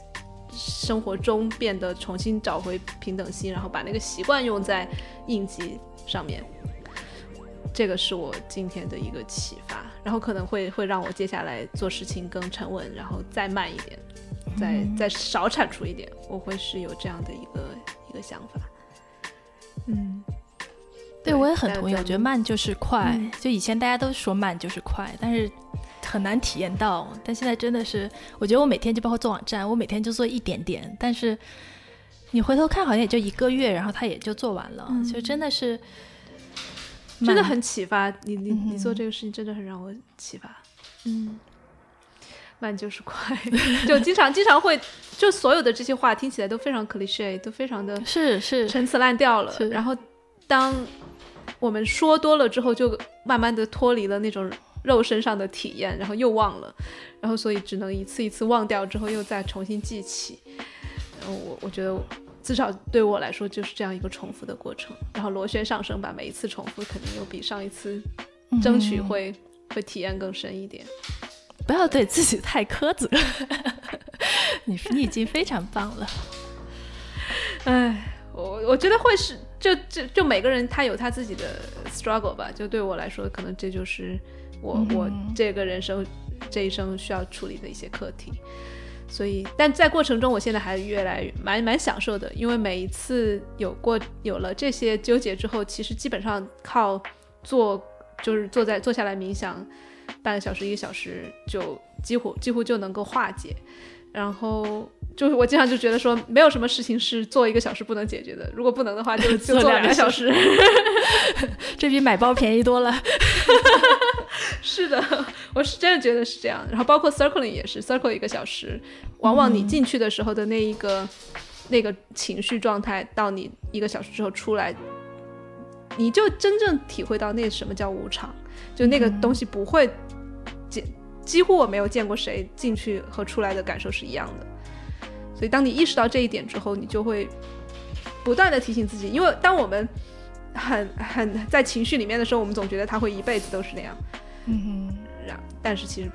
生活中变得重新找回平等心，然后把那个习惯用在应急上面，这个是我今天的一个启发，然后可能会会让我接下来做事情更沉稳，然后再慢一点，再再少产出一点，我会是有这样的一个一个想法。嗯，对我也很同意，我觉得慢就是。快，就以前大家都说慢就是快，但是。很难体验到，但现在真的是，我觉得我每天就包括做网站，我每天就做一点点，但是你回头看，好像也就一个月，然后他也就做完了，就真的是，真的很启发你，你你做这个事情真的很让我启发，嗯，慢就是快，就经常经常会，就所有的这些话听起来都非常 cliche，都非常的是是。陈词滥调了，然后当我们说多了之后，就慢慢的脱离了那种。肉身上的体验，然后又忘了，然后所以只能一次一次忘掉之后又再重新记起。我我觉得至少对我来说就是这样一个重复的过程。然后螺旋上升吧，每一次重复肯定又比上一次争取会会体验更深一点。不要对自己太苛责，你你已经非常棒了。哎，我我觉得会是。就就就每个人他有他自己的 struggle 吧。就对我来说，可能这就是我、嗯我这个人生这一生需要处理的一些课题。所以，但在过程中，我现在还越来越蛮蛮享受的，因为每一次有过有了这些纠结之后，其实基本上靠坐就是坐在坐下来冥想半个小时一个小时，就几乎几乎就能够化解。然后就是我经常就觉得说，没有什么事情是做一个小时不能解决的，如果不能的话就，就做做两个小时。这比买包便宜多了。是的，我是真的觉得是这样。然后包括 circling 也是，circle 一个小时，往往你进去的时候的那一个、那个情绪状态，到你一个小时之后出来，你就真正体会到那什么叫无常，就那个东西不会见，几乎我没有见过谁进去和出来的感受是一样的。所以当你意识到这一点之后，你就会不断的提醒自己，因为当我们很很在情绪里面的时候，我们总觉得他会一辈子都是那样。嗯然但是其实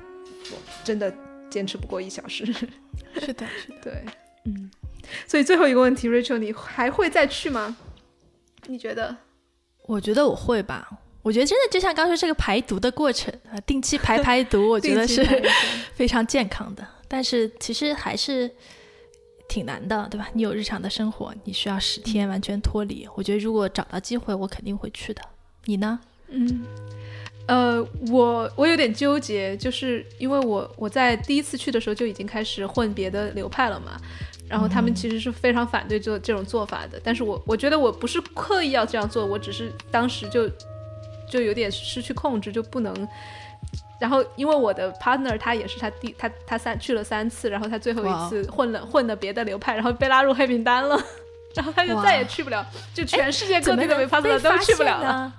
我真的坚持不过一小时。是的，是的。对，嗯。所以最后一个问题，Rachel，你还会再去吗？你觉得？我觉得我会吧。我觉得真的就像刚说这个排毒的过程啊，定期排排毒，我觉得是非常健康的。但是其实还是挺难的，对吧？你有日常的生活，你需要十天完全脱离。我觉得如果找到机会，我肯定会去的。你呢？嗯，呃，我我有点纠结，就是因为我我在第一次去的时候就已经开始混别的流派了嘛，然后他们其实是非常反对这这种做法的，但是我我觉得我不是刻意要这样做，我只是当时就就有点失去控制，就不能。然后，因为我的 partner 他也是他第他他三去了三次，然后他最后一次混了混了别的流派，然后被拉入黑名单了，然后他就再也去不了，就全世界各地的能 v i p a s 被 s 都去不了了。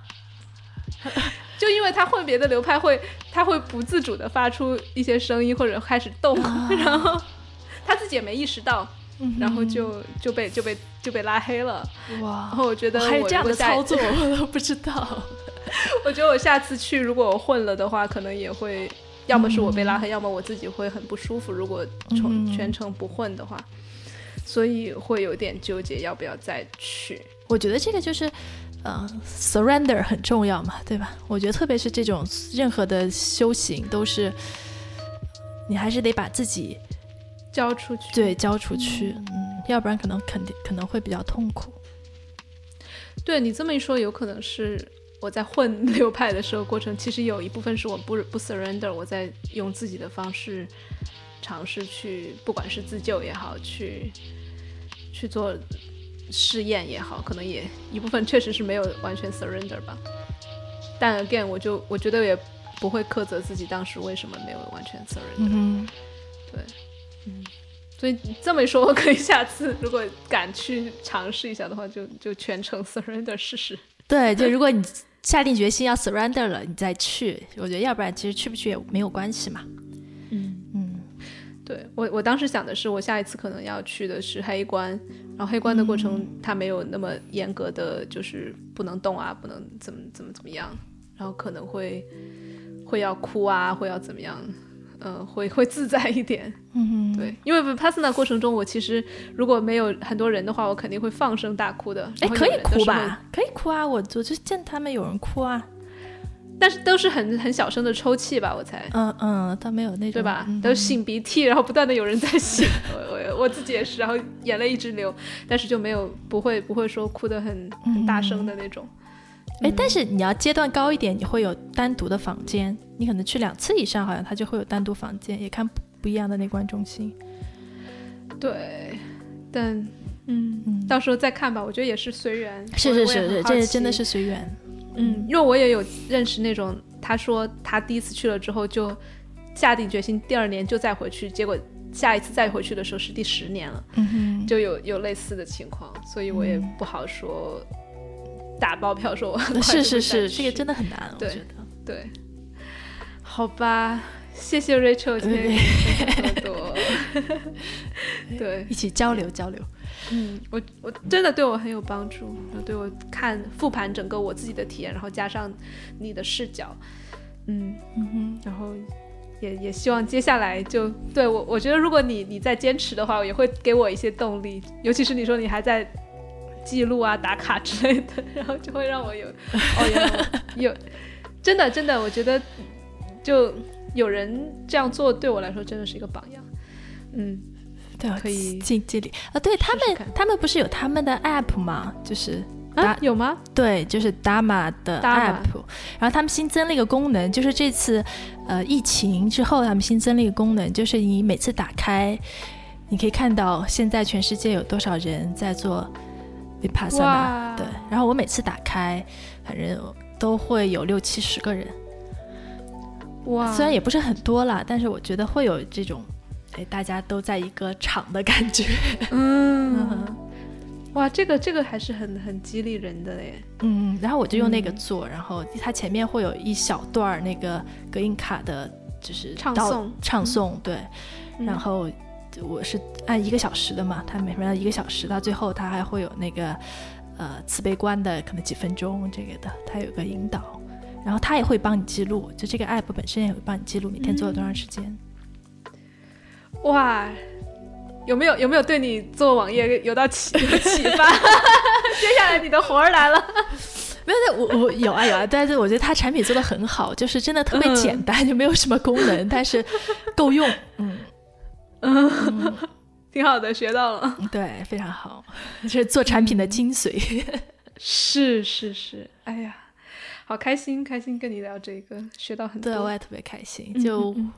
就因为他混别的流派会，他会不自主的发出一些声音或者开始动，然后他自己也没意识到，嗯然后就就被就被就被拉黑了。哇然，后我觉得还有这样的操作，我都不知道。我觉得我下次去如果我混了的话，可能也会，要么是我被拉黑，要么我自己会很不舒服。如果从嗯全程不混的话，所以会有点纠结要不要再去。我觉得这个就是，呃，surrender 很重要嘛，对吧？我觉得特别是这种任何的修行，都是你还是得把自己交出去，对交出去，嗯，要不然可能肯定可能会比较痛苦。对你这么一说，有可能是我在混流派的时候过程，其实有一部分是我不不 surrender，我在用自己的方式尝试去，不管是自救也好，去去做试验也好，可能也一部分确实是没有完全 surrender 吧。但 again，我就我觉得也不会苛责自己当时为什么没有完全 surrender。嗯对，嗯，所以这么一说，我可以下次如果敢去尝试一下的话，就就全程 surrender 试试。对，就如果你下定决心要 surrender 了，你再去，我觉得要不然其实去不去也没有关系嘛。嗯。嗯。对我，我当时想的是，我下一次可能要去的是黑关，然后黑关的过程它没有那么严格的，就是不能动啊，不能怎么怎么怎么样，然后可能会会要哭啊，会要怎么样，嗯、会会自在一点。嗯 对，因为 Vipassana 过程中，我其实如果没有很多人的话，我肯定会放声大哭的。哎，可以？哭吧？可以哭啊！我我就见他们有人哭啊。但是都是很很小声的抽泣吧，我猜。嗯嗯，他没有那种对吧？嗯都擤鼻涕，然后不断的有人在擤，我我我自己也是，然后眼泪一直流，但是就没有不会不会说哭得很很大声的那种。哎，但是你要阶段高一点，你会有单独的房间，你可能去两次以上，好像他就会有单独房间，也看不不一样的内观中心。对，但嗯，嗯到时候再看吧，我觉得也是随缘。是是是是，这真的是随缘。嗯，因为我也有认识那种，他说他第一次去了之后就下定决心，第二年就再回去，结果下一次再回去的时候是第十年了，嗯，就有有类似的情况，所以我也不好说打包票说我 是是是，这个真的很难，我觉得。对，好吧，谢谢 Rachel 今天跟多，对，一起交流交流。嗯，我我真的对我很有帮助，然后对我看复盘整个我自己的体验，然后加上你的视角，嗯，嗯哼然后也也希望接下来就对我，我觉得如果你你在坚持的话，也会给我一些动力，尤其是你说你还在记录啊、打卡之类的，然后就会让我有哦，有有真的真的，我觉得就有人这样做，对我来说真的是一个榜样。嗯，对，可以进这里啊。对他们他们不是有他们的 app 吗？就是啊，有吗？对，就是 Dama 的 app，然后他们新增了一个功能，就是这次呃疫情之后，他们新增了一个功能，就是你每次打开，你可以看到现在全世界有多少人在做对，然后我每次打开，反正都会有六七十个人，哇，虽然也不是很多啦，但是我觉得会有这种，哎，大家都在一个场的感觉。嗯，哇，这个这个还是很很激励人的嘞。嗯，然后我就用那个嗯。做，然后它前面会有一小段儿那个隔音卡的，就是导唱诵唱诵，对，嗯。然后我是按一个小时的嘛，它每分要一个小时，到最后它还会有那个呃慈悲观的可能几分钟这个的，它有个引导，然后它也会帮你记录，就这个 app 本身也会帮你记录每天做了多长时间。哇，有没有有没有对你做网页有到启有启发？接下来你的活儿来了。没有，我我有啊有啊，但是我觉得它产品做的很好，就是真的特别嗯简单，就没有什么功能，但是够用，嗯。挺好的，学到了。对，非常好，这是做产品的精髓。是是是，哎呀，好开心，开心跟你聊这个，学到很多。对，我也特别开心。嗯就、嗯嗯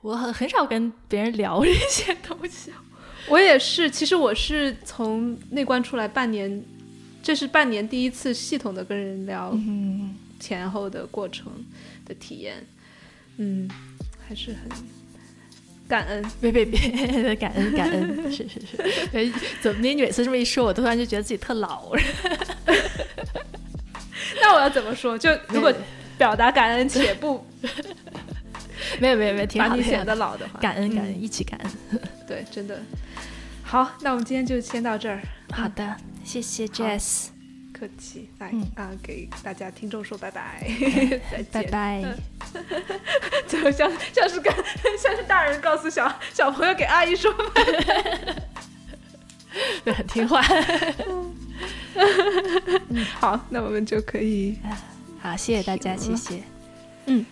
我很很少跟别人聊这些东西。我也是，其实我是从内观出来半年，这是半年第一次系统的跟人聊嗯，前后的过程的体验，嗯，还是很感恩。别别别，感恩感恩，是是是。哎怎么你每次这么一说，我突然就觉得自己特老。那我要怎么说？就如果表达感恩且不 没有没有没有，挺好的。把你显得老的话，感恩感恩，嗯一起感恩。对，真的。好，那我们今天就先到这儿，好的，谢谢 Jess，客气，来、嗯啊，给大家听众说拜拜，再见，拜。拜。最后像像是跟像是大人告诉小小朋友给阿姨说对，很听话。好，那我们就可以 好，谢谢大家，谢谢。嗯。